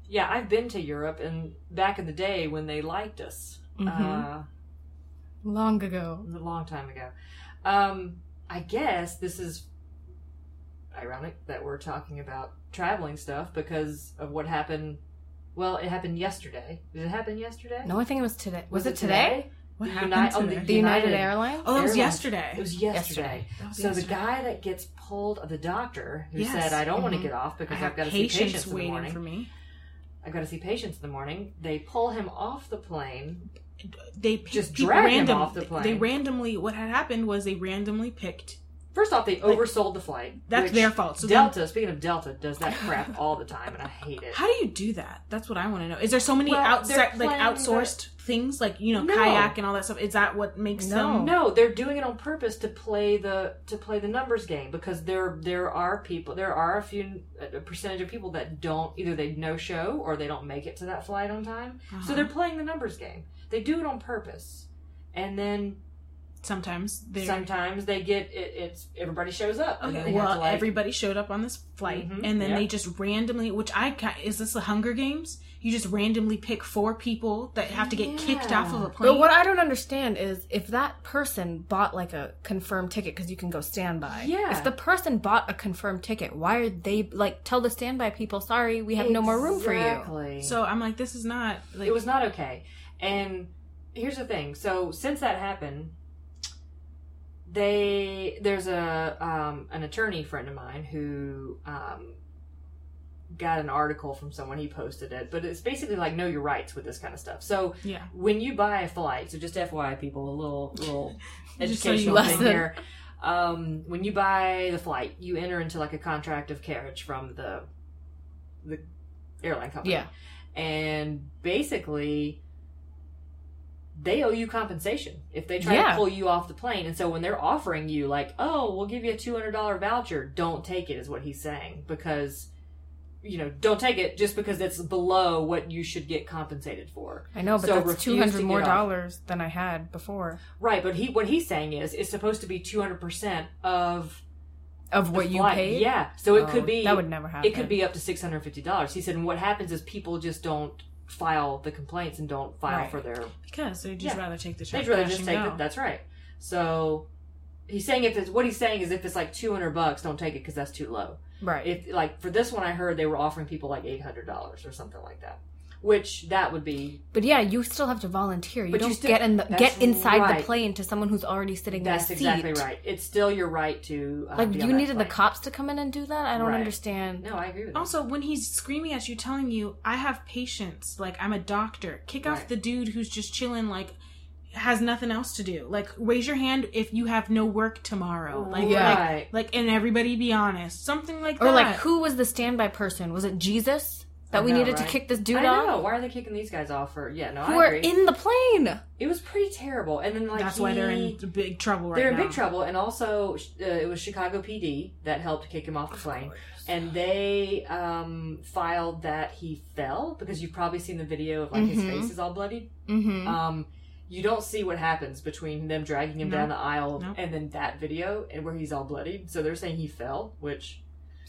Yeah, I've been to Europe, and back in the day when they liked us, Mhm. uh, Long ago. a long time ago. Um, I guess this is ironic that we're talking about traveling stuff because of what happened. Well, it happened yesterday. Did it happen yesterday? No, I think it was today. Was, it today? what The happened Uni- oh, today? The United, United- Airlines. oh, it was Airlines. yesterday. It was yesterday. Yesterday. Was So the guy that gets pulled, the doctor who Yes. said, "I don't want to mm-hmm. get off because I've got to see patients patients in the waiting morning. for me. I've got to see patients in the morning." They pull him off the plane. They Just drag him off the plane. They randomly. What had happened was they randomly picked. First off, they oversold the flight. That's their fault. So then- Delta, speaking of Delta, does that crap all the time, and I hate it. How do you do that? That's what I want to know. Is there so many Well, outside, like outsourced things, like you know, No. kayak and all that stuff? Is that what makes No. them? No, they're doing it on purpose to play the to play the numbers game because there there are people there are a few a percentage of people that don't either they no show or they don't make it to that flight on time. So Uh-huh. they're playing the numbers game. They do it on purpose, and then Sometimes they. sometimes they get it. It's everybody shows up. Okay, well, like, everybody showed up on this flight, Mhm, and then yeah. they just randomly, which I is this the Hunger Games? You just randomly pick four people that have to get kicked off of a plane. But what I don't understand is if that person bought like a confirmed ticket because you can go standby. Yeah. If the person bought a confirmed ticket, why are they like tell the standby people, sorry, we have no more room for you? Exactly. so I'm like, this is not like it was not okay. And here's the thing. So since that happened, they there's a um, an attorney friend of mine who um, got an article from someone. He posted it, but it's basically like know your rights with this kind of stuff. So yeah. when you buy a flight, so just FYI, people, a little little Just so you educational thing lesson. here. Um, when you buy the flight, you enter into like a contract of carriage from the the airline company. Yeah. and basically they owe you compensation if they try Yeah. to pull you off the plane. And so when they're offering you like, "Oh, we'll give you a two hundred dollar voucher," don't take it, is what he's saying because. You know, don't take it just because it's below what you should get compensated for. I know, but So that's refuse two to hundred get more dollars than I had before Right, but he what he's saying is it's supposed to be two hundred percent of of what you paid. Yeah, so it Oh, could be that would never happen. it could be up to six hundred fifty dollars. He said, and what happens is people just don't file the complaints and don't file Right. for their. because they'd just Yeah. rather take the check. They'd rather cash just take it. That's right. So he's saying if it's what he's saying is if it's like two hundred bucks, don't take it because that's too low. right. If like for this one, I heard they were offering people like eight hundred dollars or something like that, which that would be but yeah, you still have to volunteer. You But don't still- get in the get inside right. the plane to someone who's already sitting that's in a seat. That's exactly right. It's still your right to uh, Like be on you that needed the cops to come in and do that. I don't Right. understand. No, I agree with that. Also, when he's screaming at you, telling you, "I have patience," like I'm a doctor, kick off the dude who's just chilling, like has nothing else to do. Like raise your hand if you have no work tomorrow. Like, Yeah. Like, like, and everybody be honest, something like Or that. Or like, who was the standby person? Was it Jesus? That I we know, needed to kick this dude I off know. Why are they kicking these guys off for? Yeah, no, who I are in the plane. it was pretty terrible, and then like That's why they're in big trouble right now. they're in now. big trouble, and also uh, it was Chicago PD that helped kick him off the plane, and they um, filed that he fell because you've probably seen the video of like his Mhm. face is all bloodied. Mm-hmm. Um, you don't see what happens between them dragging him No. down the aisle No. and then that video and where he's all bloodied. So they're saying he fell, which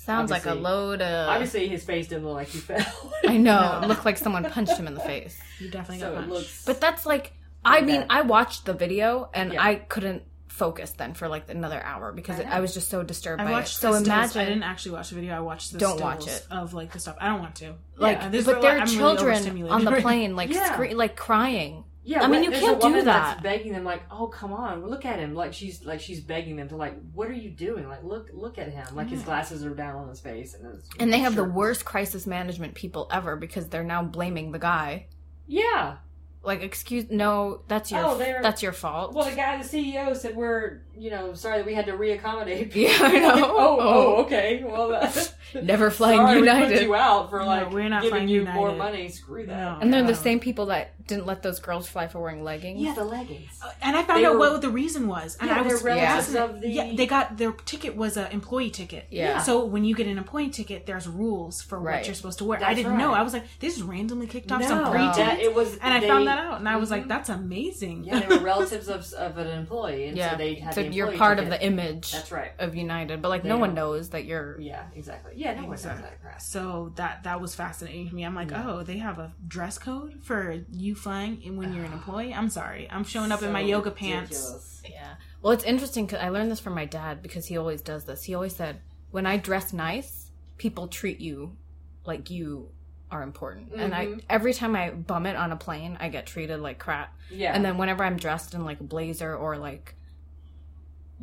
Sounds like a load of. obviously his face didn't look like he fell. I know. No. It looked like someone punched him in the face. You definitely so got punched. looks. But that's like, I Okay. mean, I watched the video and Yeah. I couldn't focus then for like another hour because I it. I was just so disturbed I by it. watched So the stills. imagine, I didn't actually watch the video. I watched the Don't stills watch it. of like the stuff. I don't want to. like, Yeah, but there are I'm really children on the plane, like Yeah. scre- like crying. Yeah, I mean, but you can't a do woman that's that. begging them like, "Oh, come on, look at him!" Like she's like she's begging them to like, "What are you doing? Like, look look at him! Like his glasses are down on his face, and his And they have the worst crisis management people ever because they're now blaming the guy. Yeah. Like, excuse, no, that's your Oh, they're- that's your fault. Well, the guy, the CEO, said we're you know sorry that we had to reaccommodate. Yeah, I know. oh, oh, Oh. okay. Well, that, uh, Never flying sorry We put United. you out for No, like we're not giving flying you more money. Screw that. No. and they're the same people that didn't let those girls fly for wearing leggings. Yeah, the leggings. Uh, And I found They out were- what the reason was, and Yeah, I was relatives yeah. of the- yeah. They got their ticket was an employee ticket. Yeah. So when you get an employee ticket, there's rules for Right. what you're supposed to wear. I didn't know. I was like, this is randomly kicked off no, some pre No. it was, and I found that out, and I was Mhm. like, that's amazing. Yeah, they were relatives of, of an employee, and yeah. so they had so the you're employee part of the image That's right. of United, but like They no one don't- knows that you're. Yeah, exactly. Yeah, no one knows that. So that that was fascinating to me. I'm like, Yeah. oh, they have a dress code for you flying and when you're an employee. I'm sorry, I'm showing up in my yoga pants. ridiculous. Yeah. Well, it's interesting because I learned this from my dad because he always does this. He always said, "When I dress nice, people treat you like you are important." And I Mhm. every time I bum it on a plane, I get treated like crap. Yeah, And then whenever I'm dressed in like a blazer or like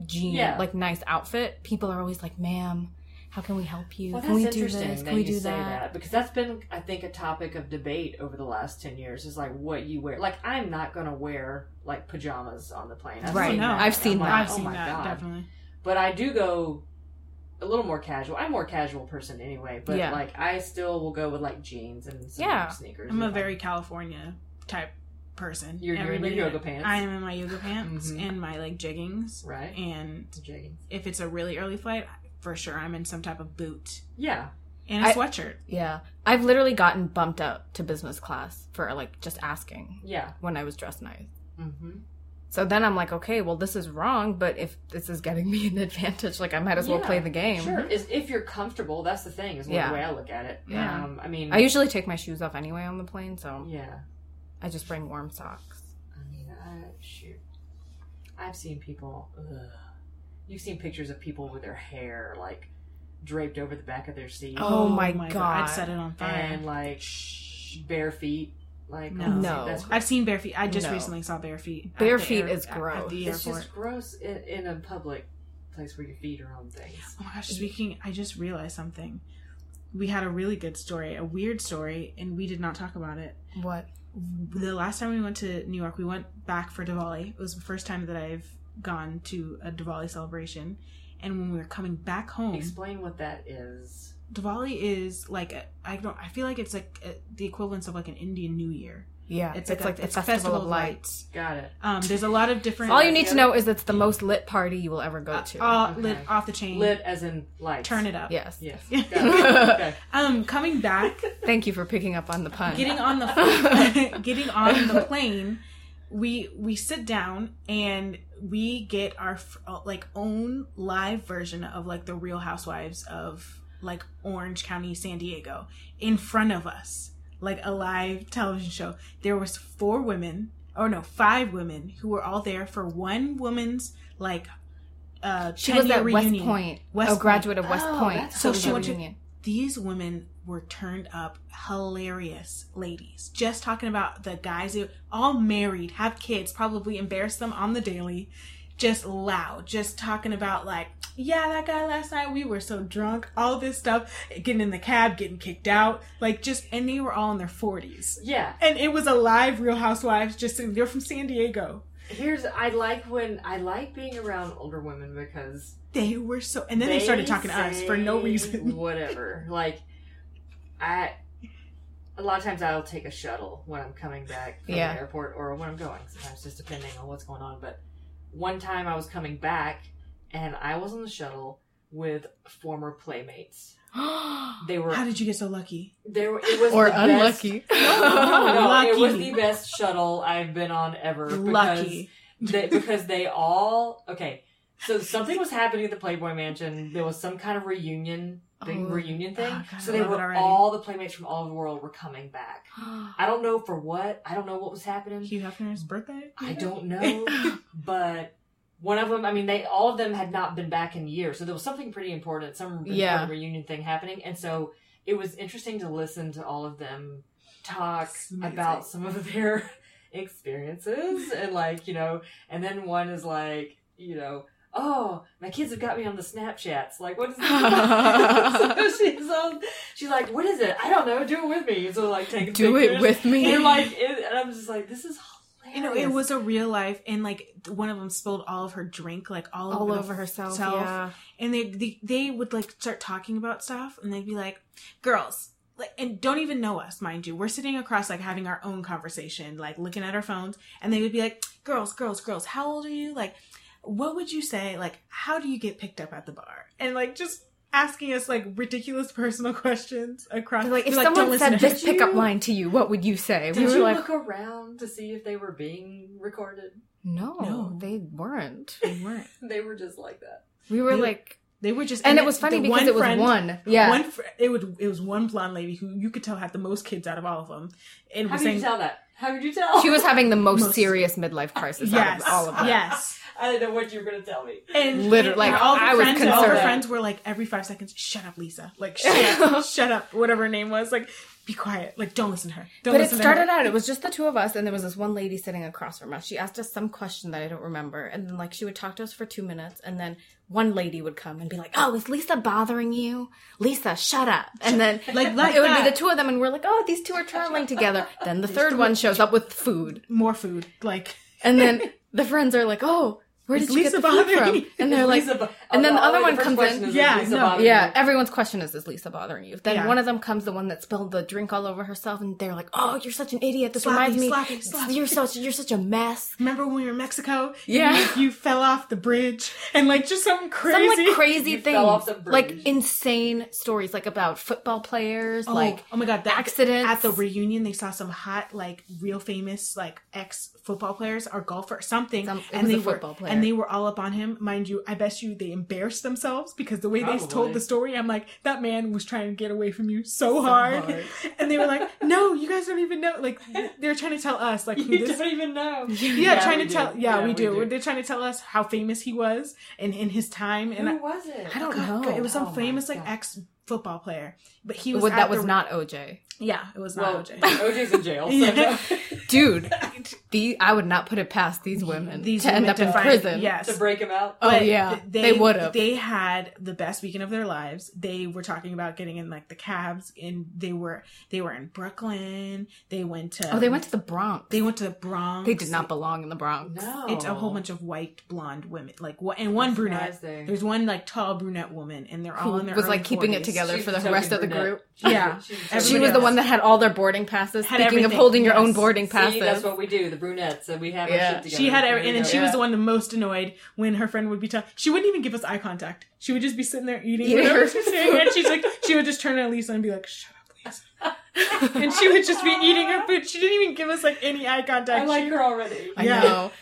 jean, Yeah. like nice outfit, people are always like, "Ma'am, how can we help you? Well, can we do interesting this? that Can we you do say that?" that? because that's been, I think, a topic of debate over the last ten years. Is like what you wear. Like I'm not gonna wear like pajamas on the plane. I've Right. seen no, that. I've seen I'm that. like, I've oh seen my that God. definitely. But I do go a little more casual. I'm a more casual person anyway. But Yeah. like I still will go with like jeans and some Yeah. sneakers. I'm a if I- very California type person. You're- you're in your yoga pants. I am in my yoga pants Mhm. and my like jeggings. right. And Jeggings. if it's a really early flight, for sure I'm in some type of boot Yeah. and a I- sweatshirt. Yeah, I've literally gotten bumped up to business class for like just asking Yeah. when I was dressed nice. Mm-hmm. So then I'm like, okay, well, this is wrong, but if this is getting me an advantage, like I might as well Yeah, play the game. Sure. Is if you're comfortable, that's the thing. Is Yeah. the way I look at it. Yeah. Um, I mean, I usually take my shoes off anyway on the plane, so yeah. I just bring warm socks. I mean, I shoot. I've seen people. Ugh. You've seen pictures of people with their hair like draped over the back of their seat Oh, oh my God. I'd set it on fire. and like bare feet. Like No. oh, No. that's, I've seen bare feet. I just No. recently saw bare feet. Bare feet air- is at- At gross. the it's airport. just gross in, in a public place where your feet are on things. Oh my gosh, speaking, I just realized something. We had a really good story, a weird story, and we did not talk about it. What? The last time we went to New York, we went back for Diwali. It was the first time that I've gone to a Diwali celebration. And when we were coming back home, Explain what that is. Diwali is like a, I don't I feel like it's like a, the equivalence of like an Indian New Year. Yeah, It's it's, like, like, a, the it's festival, Festival of lights. Got it. Um, there's a lot of different. All you need to know is it's the most lit party you will ever go to. uh, Okay. lit off the chain. Lit as in lights. Turn it up. yes. Yes. Got it. Okay. Um, coming back, Thank you for picking up on the pun. getting on the getting on the plane we we sit down and we get our uh, like own live version of like the real housewives of like orange county san diego in front of us like a live television show there was four women or no five women who were all there for one woman's like uh she was 10-year at West. Point, West a Point. graduate of West Oh, Point. So she the went to- these women were turned up hilarious ladies. Just talking about the guys who all married have kids probably embarrass them on the daily. Just loud. Just talking about like yeah that guy last night we were so drunk all this stuff getting in the cab getting kicked out. Like just and they were all in their 40s Yeah. and it was a live real housewives just they're from san diego. Here's I like when I like being around older women because they were so and then they, started talking to us for no reason. Whatever. Like I a lot of times I'll take a shuttle when I'm coming back from Yeah. the airport or when I'm going. Sometimes just depending on what's going on. But one time I was coming back and I was on the shuttle with former playmates. They were How did you get so lucky? they were it was or the best- unlucky. no, it was the best shuttle I've been on ever. Because Lucky. they, because they all okay. So something was happening at the Playboy Mansion. There was some kind of reunion, big Oh. reunion thing. God, so they were all the playmates from all over the world were coming back. I don't know for what. I don't know what was happening. Hugh Hefner's birthday? I don't know, but one of them. I mean, they all of them had not been back in years, so there was something pretty important, some important reunion thing happening, and so it was interesting to listen to all of them talk about some of their experiences and like you know, and then one is like you know. Oh, my kids have got me on the Snapchats. Like, what is this? so she's on. She's like, "What is it? I don't know. Do it with me." So like, take Do it with me. And like, it, and I'm just like, "This is hilarious." You know, it was a real life, and like one of them spilled all of her drink, like all, all over, over the herself. self. Yeah. and they, they they would like start talking about stuff, and they'd be like, "Girls." Like, and don't even know us, mind you. We're sitting across, like having our own conversation, like looking at our phones, and they would be like, "Girls, girls, girls, how old are you? Like, what would you say? Like, how do you get picked up at the bar?" And like just asking us like ridiculous personal questions across. Like if They're someone said this pickup line to you, what would you say? Did we you were like, look around to see if they were being recorded? no, No. they weren't. They weren't. They were just like that. We were They- like, They were just, and it then was funny the because it was friend- one. Yeah. One, fr- it would it was one blonde lady who you could tell had the most kids out of all of them, and How was did you tell that? How did you tell? She was having the most, Most- serious midlife crisis "Yes, out of all of them. yes." I didn't know what you were going to tell me. And Literally, like, all I was friends, all her friends were like every five seconds, "Shut up, Lisa!" Like, "Shut up, shut up," whatever her name was. Like, be quiet. Like, don't listen to her. Don't But it started to her. out, it was just the two of us, and there was this one lady sitting across from us. She asked us some question that I don't remember, and then, like, she would talk to us for two minutes, and then one lady would come and be like, Oh, is Lisa bothering you? Lisa, shut up. And then, Like- like it would that. be the two of them, and we're like, Oh, these two are traveling together. Then the third one shows up with food, more food. Like, and then the friends are like, Oh, where did you Lisa get the food from? you? And they're like, bo- and then the oh, other oh, one first comes in. is, Yeah, is no. Yeah, you? everyone's question is, is Lisa bothering you? Then Yeah. one of them comes, the one that spilled the drink all over herself, and they're like, "Oh, you're such an idiot. This reminds me, slappy." you're such you're such a mess." remember when we were in Mexico? Yeah. you, you fell off the bridge, and like just something crazy. Some like crazy things, fell off the bridge. like insane stories, like about football players, Oh, like oh my god, the, accidents. at the reunion they saw some hot like real famous like ex football players or golfer or something Some- and they were football player. And they were all up on him mind you i bet you they embarrassed themselves because the way they told the story i'm like that man was trying to get away from you so, hard. hard. and they were like no you guys don't even know like they're trying to tell us like who You this don't even know. yeah, trying to do. tell yeah, we, do. they're trying to tell us how famous he was and in his time and Who I, was it? I don't oh, God, know. it was some Oh famous like ex football player but he was Well, at that the- was not OJ, yeah it was Well, not OJ OJ's in jail. So Yeah. Dude. the I would not put it past these women these to end up to in find- prison. Yes. to break them out. Oh But yeah, th- they, would have. They had the best weekend of their lives. They were talking about getting in like the cabs, and they were they were in Brooklyn. They went to Oh, they went to the Bronx. they went to the Bronx. They did not belong in the Bronx. No, It's a whole bunch of white blonde women, like what and one brunette. surprised There's one like tall brunette woman, and they're all Who in their was early like keeping it together She's for the token rest of the group. She's- Yeah. she's Everybody She was the one that had all their boarding passes. Had Speaking of everything, holding your own boarding See, passes, that's what we do, the brunettes, and we have Yeah. our shit together. She had, every, and then go. she was the one the most annoyed when her friend would be telling. She wouldn't even give us eye contact. She would just be sitting there eating, Eating whatever her she's saying, and she's like, she would just turn to Lisa and be like, "Shut up, Lisa," and she would just be eating her food. She didn't even give us like any eye contact. I like she, her already. I Yeah. know.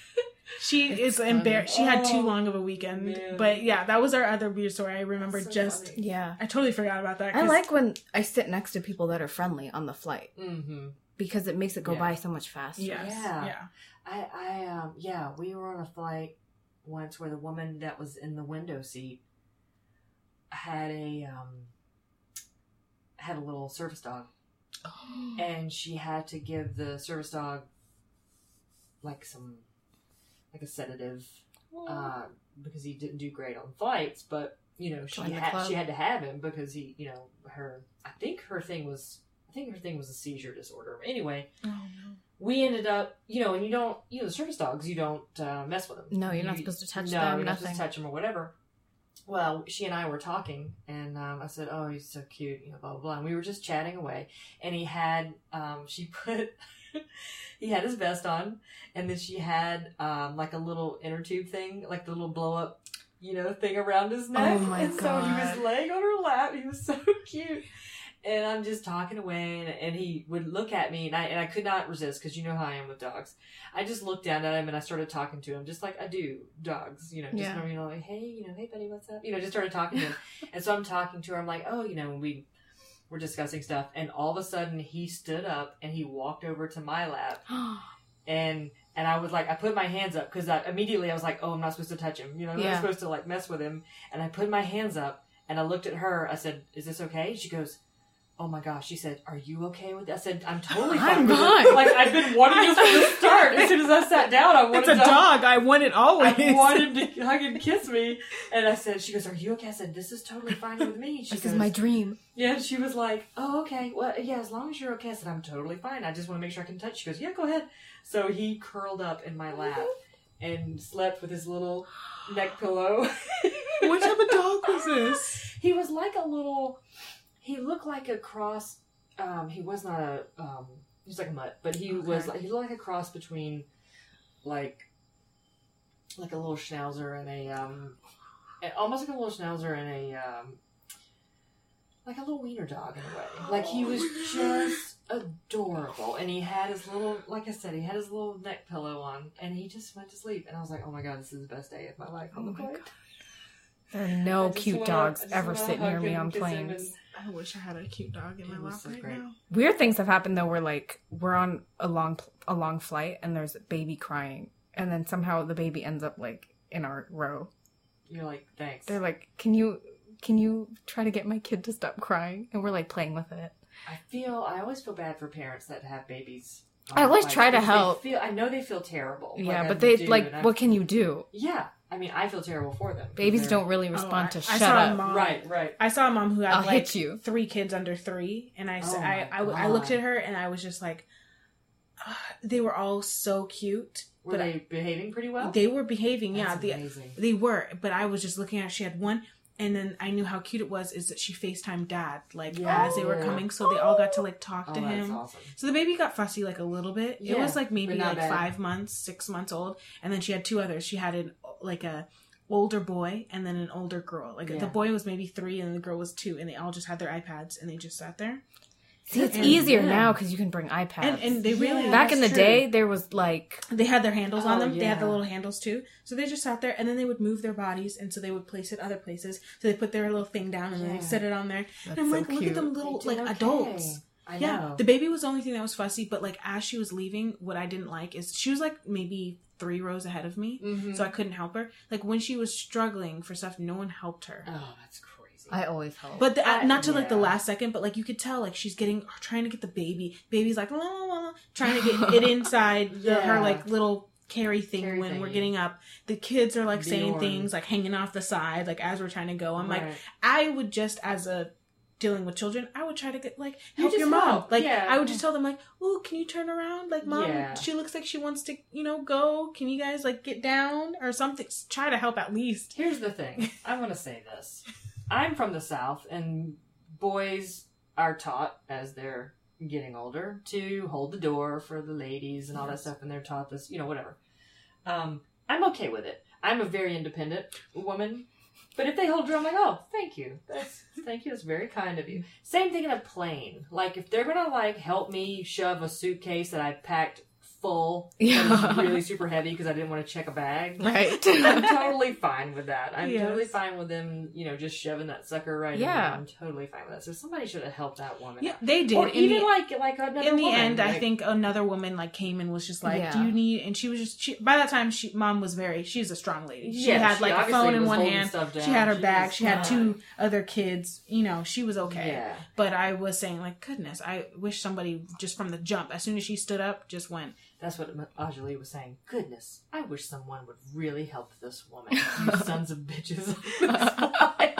She is embarrassed. She had too Oh, long of a weekend, man. but yeah, that was our other weird story. I remember So just. funny. Yeah. I totally forgot about that. I like when I sit next to people that are friendly on the flight Mm-hmm. Because it makes it go Yeah. by so much faster. Yes. Yeah. Yeah. I, I, um, yeah, we were on a flight once where the woman that was in the window seat had a, um, had a little service dog, and she had to give the service dog like some, like a sedative, uh, because he didn't do great on flights, but you know she had she had to have him because he, you know, her. I think her thing was, I think her thing was a seizure disorder. Anyway, Oh no. we ended up, you know, and you don't, you know, service dogs, you don't uh, mess with them. No, you're not supposed to touch no, them, you're not supposed to touch them or whatever. well, she and I were talking, and um, I said, "Oh, he's so cute," you know, blah blah blah. And we were just chatting away, and he had, um, she put, he had his vest on, and then she had um, like a little inner tube thing, like the little blow up, you know, thing around his neck. Oh, my and so he was laying on her lap. He was so cute. And I'm just talking away, and, and he would look at me, and I and I could not resist because you know how I am with dogs. I just looked down at him and I started talking to him, just like I do dogs, you know, just Yeah. you know, like, hey, you know, hey, buddy, what's up? You know, just started talking to him. and so I'm talking to her. I'm like, oh, you know, we were discussing stuff, and all of a sudden he stood up and he walked over to my lap, and and I was like, I put my hands up because immediately I was like, oh, I'm not supposed to touch him, you know, I'm Yeah. not supposed to like mess with him, and I put my hands up and I looked at her. I said, is this okay? She goes. Oh my gosh, she said, Are you okay with it? I said, I'm totally fine. I'm fine. Like, I've been wanting this from the start. As soon as I sat down, I wanted It's a to dog. I want it always. I want him to hug and kiss me. And I said, she goes, are you okay? I said, this is totally fine with me. She This goes, is my dream. yeah, she was like, oh, okay. Well, yeah, as long as you're okay. I said, I'm totally fine. I just want to make sure I can touch. She goes, yeah, go ahead. So he curled up in my lap mm-hmm. and slept with his little neck pillow. what type of dog was this? he was like a little, he looked like a cross, um, he was not a, um, he was like a mutt, but he was like, he looked like a cross between, like, like a little schnauzer and a, um, almost like a little schnauzer and a, um, like a little wiener dog in a way. Like he was just adorable, and he had his little, like I said, he had his little neck pillow on, and he just went to sleep. And I was like, oh my god, this is the best day of my life on Oh the my. God. There are no cute wanna- dogs ever wanna sit near me him, on kiss planes. I wish I had a cute dog in my It was lap so right great. now. Weird things have happened though. Where like we're on a long a long flight and there's a baby crying, and then somehow the baby ends up like in our row. You're like, thanks. They're like, "Can you can you try to get my kid to stop crying?" And we're like playing with it. I feel I always feel bad for parents that have babies. I always try to help. Feel, I know they feel terrible. yeah, like I but they do, like, and I- what can you do? Yeah, I mean, I feel terrible for them. Babies don't really Oh, respond I- to I shut saw a up. mom- Right, right. I saw a mom who had I'll like hit you. three kids under three, and I said, Oh I, my I, w- I looked at her and I was just like, "Ah," they were all so cute, Were but they behaving pretty well? they were behaving. Yeah, That's the, amazing. they were, but I was just looking at. Her, She had one, and then I knew how cute it was. Is that she Facetimed dad like Yeah. as they were coming, so they all got to like talk Oh, to him. awesome. So the baby got fussy like a little bit. it was like maybe like bad. five months, six months old, and then she had two others. She had an like a older boy and then an older girl. Like Yeah. the boy was maybe three and the girl was two, and they all just had their iPads and they just sat there. See, it's And- easier yeah. now because you can bring iPads. And and they really Yeah. Back in the true. day, there was like they had their handles on Oh, them. They had the little handles too. So they just sat there and then they would move their bodies and so they would place it other places. So they put their little thing down and then Yeah. they set it on there. that's and I'm so like, look at them little like okay. adults. I Yeah, know. the baby was the only thing that was fussy, but like as she was leaving, what I didn't like is she was like maybe three rows ahead of me, Mhm. so I couldn't help her. Like when she was struggling for stuff, no one helped her. Oh, that's crazy. I always help. But the, I- not to like the last second, but like you could tell, like she's getting trying to get the baby. Baby's like la, la, la, la, trying to get it inside the, her like little carry thing Carry when we're getting up. The kids are like saying Bjorn. things like hanging off the side, like as we're trying to go. I'm like, I would just as a dealing with children, I would try to get like help just your mom. help, Like yeah. I would just tell them like, "Oh, can you turn around? Like mom, Yeah. she looks like she wants to, you know, go. Can you guys like get down or something? Try to help at least." Here's the thing. I want to say this. I'm from the South, and boys are taught as they're getting older to hold the door for the ladies and all that stuff, and they're taught this, you know, whatever. Um, I'm okay with it. I'm a very independent woman. But if they hold door, I'm like, oh, thank you. That's thank you. That's very kind of you. Same thing in a plane. Like if they're gonna like help me shove a suitcase that I packed full, Yeah. really super heavy because I didn't want to check a bag. right. I'm totally fine with that. I'm Yes. totally fine with them, you know, just shoving that sucker right Yeah. in. I'm totally fine with that. So somebody should have helped that woman. Yeah, out. they did. Or In even the- like like another in the woman, end, I think another woman like came and was just like, Yeah. "Do you need?" And she was just she. By that time, she mom was very. She's a strong lady. She Yeah, had she like a phone in one hand. She had her She bag. She had two other kids. You know, she was okay. Yeah. But I was saying, like, goodness, I wish somebody just from the jump, as soon as she stood up, just went. That's what Anjali was saying. Goodness, I wish someone would really help this woman. You sons of bitches. I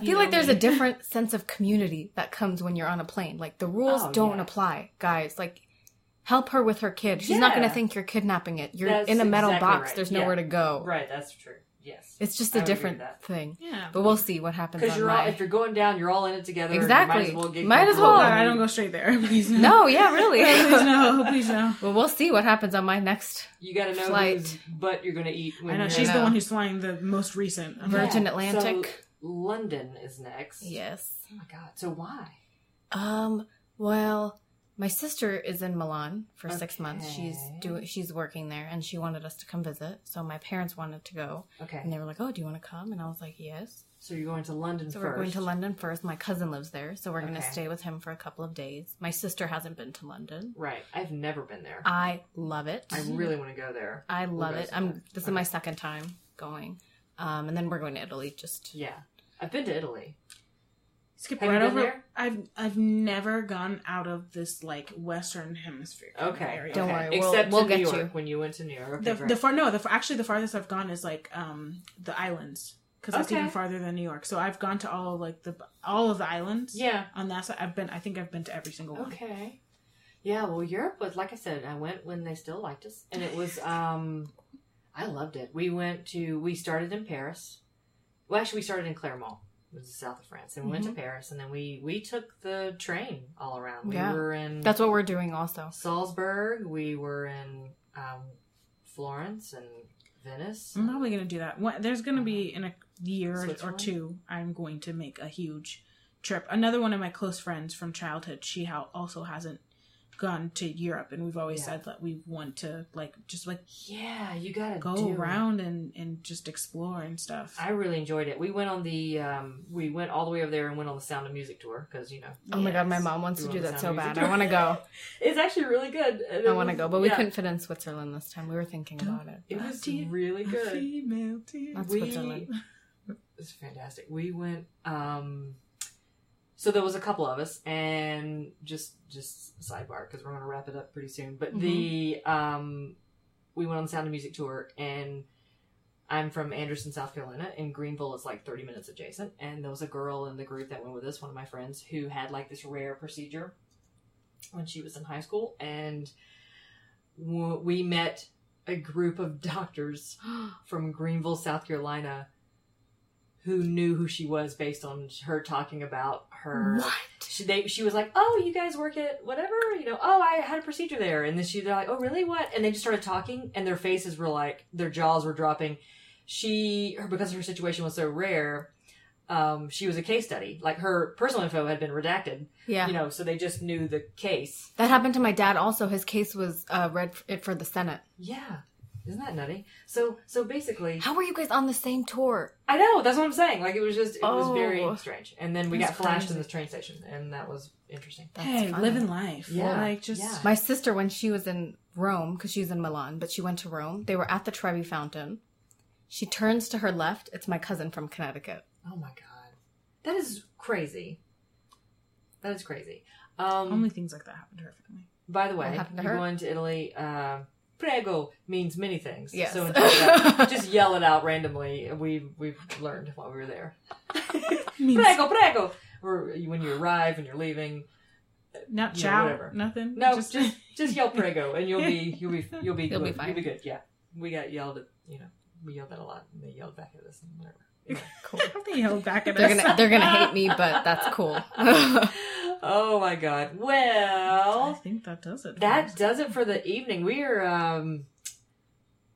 You feel like there's a different sense of community that comes when you're on a plane. Like the rules Oh, don't yeah. apply, guys. Like help her with her kid. She's not going to think you're kidnapping it. You're That's in a metal exactly box. right. There's Yeah. nowhere to go. right, that's true. Yes. It's just I a would agree different thing. Yeah. But we'll see what happens. Because you're all, my- if you're going down, you're all in it together. Exactly. Might as well get Might as well. I don't go straight there. Please no. No, yeah, really. please no. Please no. well, we'll see what happens on my next You got to know Flight. whose butt you're going to eat. When I know she's I the one who's flying the most recent. Virgin Yeah. Atlantic. So London is next. Yes. Oh my god. So why? Um. Well, my sister is in Milan for six months. She's doing. She's working there, and she wanted us to come visit. So my parents wanted to go, Okay. and they were like, "Oh, do you want to come?" And I was like, "Yes." So you're going to London So first. we're going to London first. My cousin lives there, so we're going to stay with him for a couple of days. My sister hasn't been to London. Right. I've never been there. I love it. I really want to go there. I love go it. I'm. This is my second time going, um, and then we're going to Italy. Just Yeah. I've been to Italy. Skip Have right you been over. there? I've I've never gone out of this like Western Hemisphere. kind of Okay. area. Don't okay. worry, we'll- Except we'll to get New York you. when you went to New York. Okay, The great. the far no the actually the farthest I've gone is like um the islands because that's Okay. even farther than New York. So I've gone to all of like the all of the islands. yeah. On that side, I've been. I think I've been to every single one. Okay. Yeah, well, Europe was like I said. I went when they still liked us, and it was. um I loved it. We went to. We started in Paris. Well, actually, we started in Clermont, the south of France, and we went to Paris, and then we we took the train all around. We Yeah. were in that's what we're doing. Also, Salzburg. We were in um, Florence and Venice. I'm probably gonna do that. There's gonna be in a year or two. I'm going to make a huge trip. Another one of my close friends from childhood. She also hasn't gone to Europe, and we've always Yeah. said that we want to like just like Yeah, you gotta go do it. around and and just explore and stuff. I really enjoyed it. We went on the um, we went all the way over there and went on the Sound of Music tour because you know oh my god, my mom wants You to do that so bad. music I want to go. it's actually really good. And I want to go, but we yeah, couldn't fit in Switzerland this time. We were thinking about it. It was Dear- really A good. female tear. That's we- Switzerland. It's fantastic. We went. um So there was a couple of us, and just just sidebar because we're going to wrap it up pretty soon. But the um we went on the Sound of Music tour, and I'm from Anderson, South Carolina, and Greenville is like 30 minutes adjacent. And there was a girl in the group that went with us, one of my friends, who had like this rare procedure when she was in high school, and w- we met a group of doctors from Greenville, South Carolina, who knew who she was based on her talking about her. What? She, they, she was like, "Oh, you guys work at whatever, you know? Oh, I had a procedure there." And then she, they're like, "Oh, really? What?" And they just started talking, and their faces were like, their jaws were dropping. She, her, because her situation was so rare, um, she was a case study. Like her personal info had been redacted, Yeah. you know, so they just knew the case. That happened to my dad also. His case was uh, read for the Senate. Yeah, isn't that nutty? So, so basically, How were you guys on the same tour? I know that's what I'm saying. Like it was just, it was very Oh. strange. And then we got flashed crazy. in the train station, and that was interesting. That's hey, funny. living life. Yeah, Like just yeah. My sister, when she was in Rome, because she's in Milan, but she went to Rome, they were at the Trevi Fountain. She turns to her left. It's my cousin from Connecticut. Oh my god, that is crazy. That is crazy. Um, only things like that happen to her family. by the way, What happened to you're going to Italy. Uh, prego means many things. Yes. So that. just yell it out randomly. We we've learned while we were there. Prego, prego. Or when you arrive and you're leaving. not Yeah, ciao, whatever. nothing. No, just just, yell prego, and you'll be you'll be you'll be You'll be good. fine. You'll be good. Yeah, we got yelled at. You know, we yelled at a lot, and they yelled back at us and whatever. Cool. they held back at They're us. gonna they're gonna hate me, but that's cool. Oh my god. Well, I think that does it. that us. does it for the evening. We are um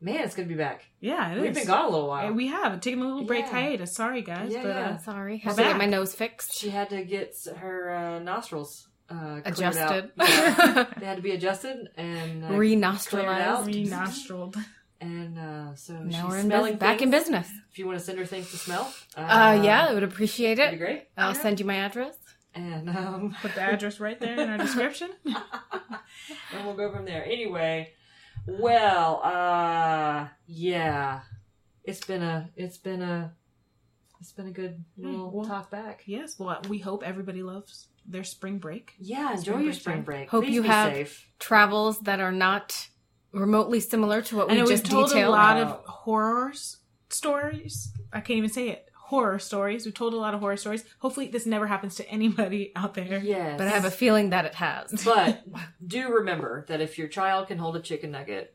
man, it's good to be back. yeah, it We've is. been gone a little Uh, while. We have taken a little break Yeah. hiatus. Sorry, guys, Yeah, but yeah. Uh, Sorry, We're have to get back. my nose fixed, She had to get her uh, nostrils uh, adjusted, out. they had to be adjusted and uh, re-nostralized. Re-nostriled. and uh, so Now she's we're in smelling bus- back in business. If you want to send her things to smell, Uh, yeah, I would appreciate that'd be it. great. I'll Yeah. send you my address. And um, Put the address right there in our description. and we'll go from there. Anyway, well, uh, yeah, it's been a, it's been a, it's been a good little well- talk back. yes, well, we hope everybody loves their spring break. Yeah, enjoy Spring your spring time. break. Hope Please you be have- safe. Travels that are not remotely similar to what we know just told detailed. a lot of Wow. horror stories. I can't even say it. Horror stories. We've told a lot of horror stories. Hopefully, this never happens to anybody out there. Yes, but I have a feeling that it has. but do remember that if your child can hold a chicken nugget,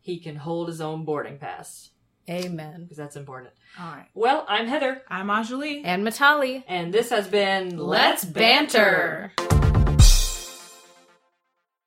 he can hold his own boarding pass. Amen. because that's important. All right. Well, I'm Heather, I'm Anjali. And Matali. and this has been Let's banter.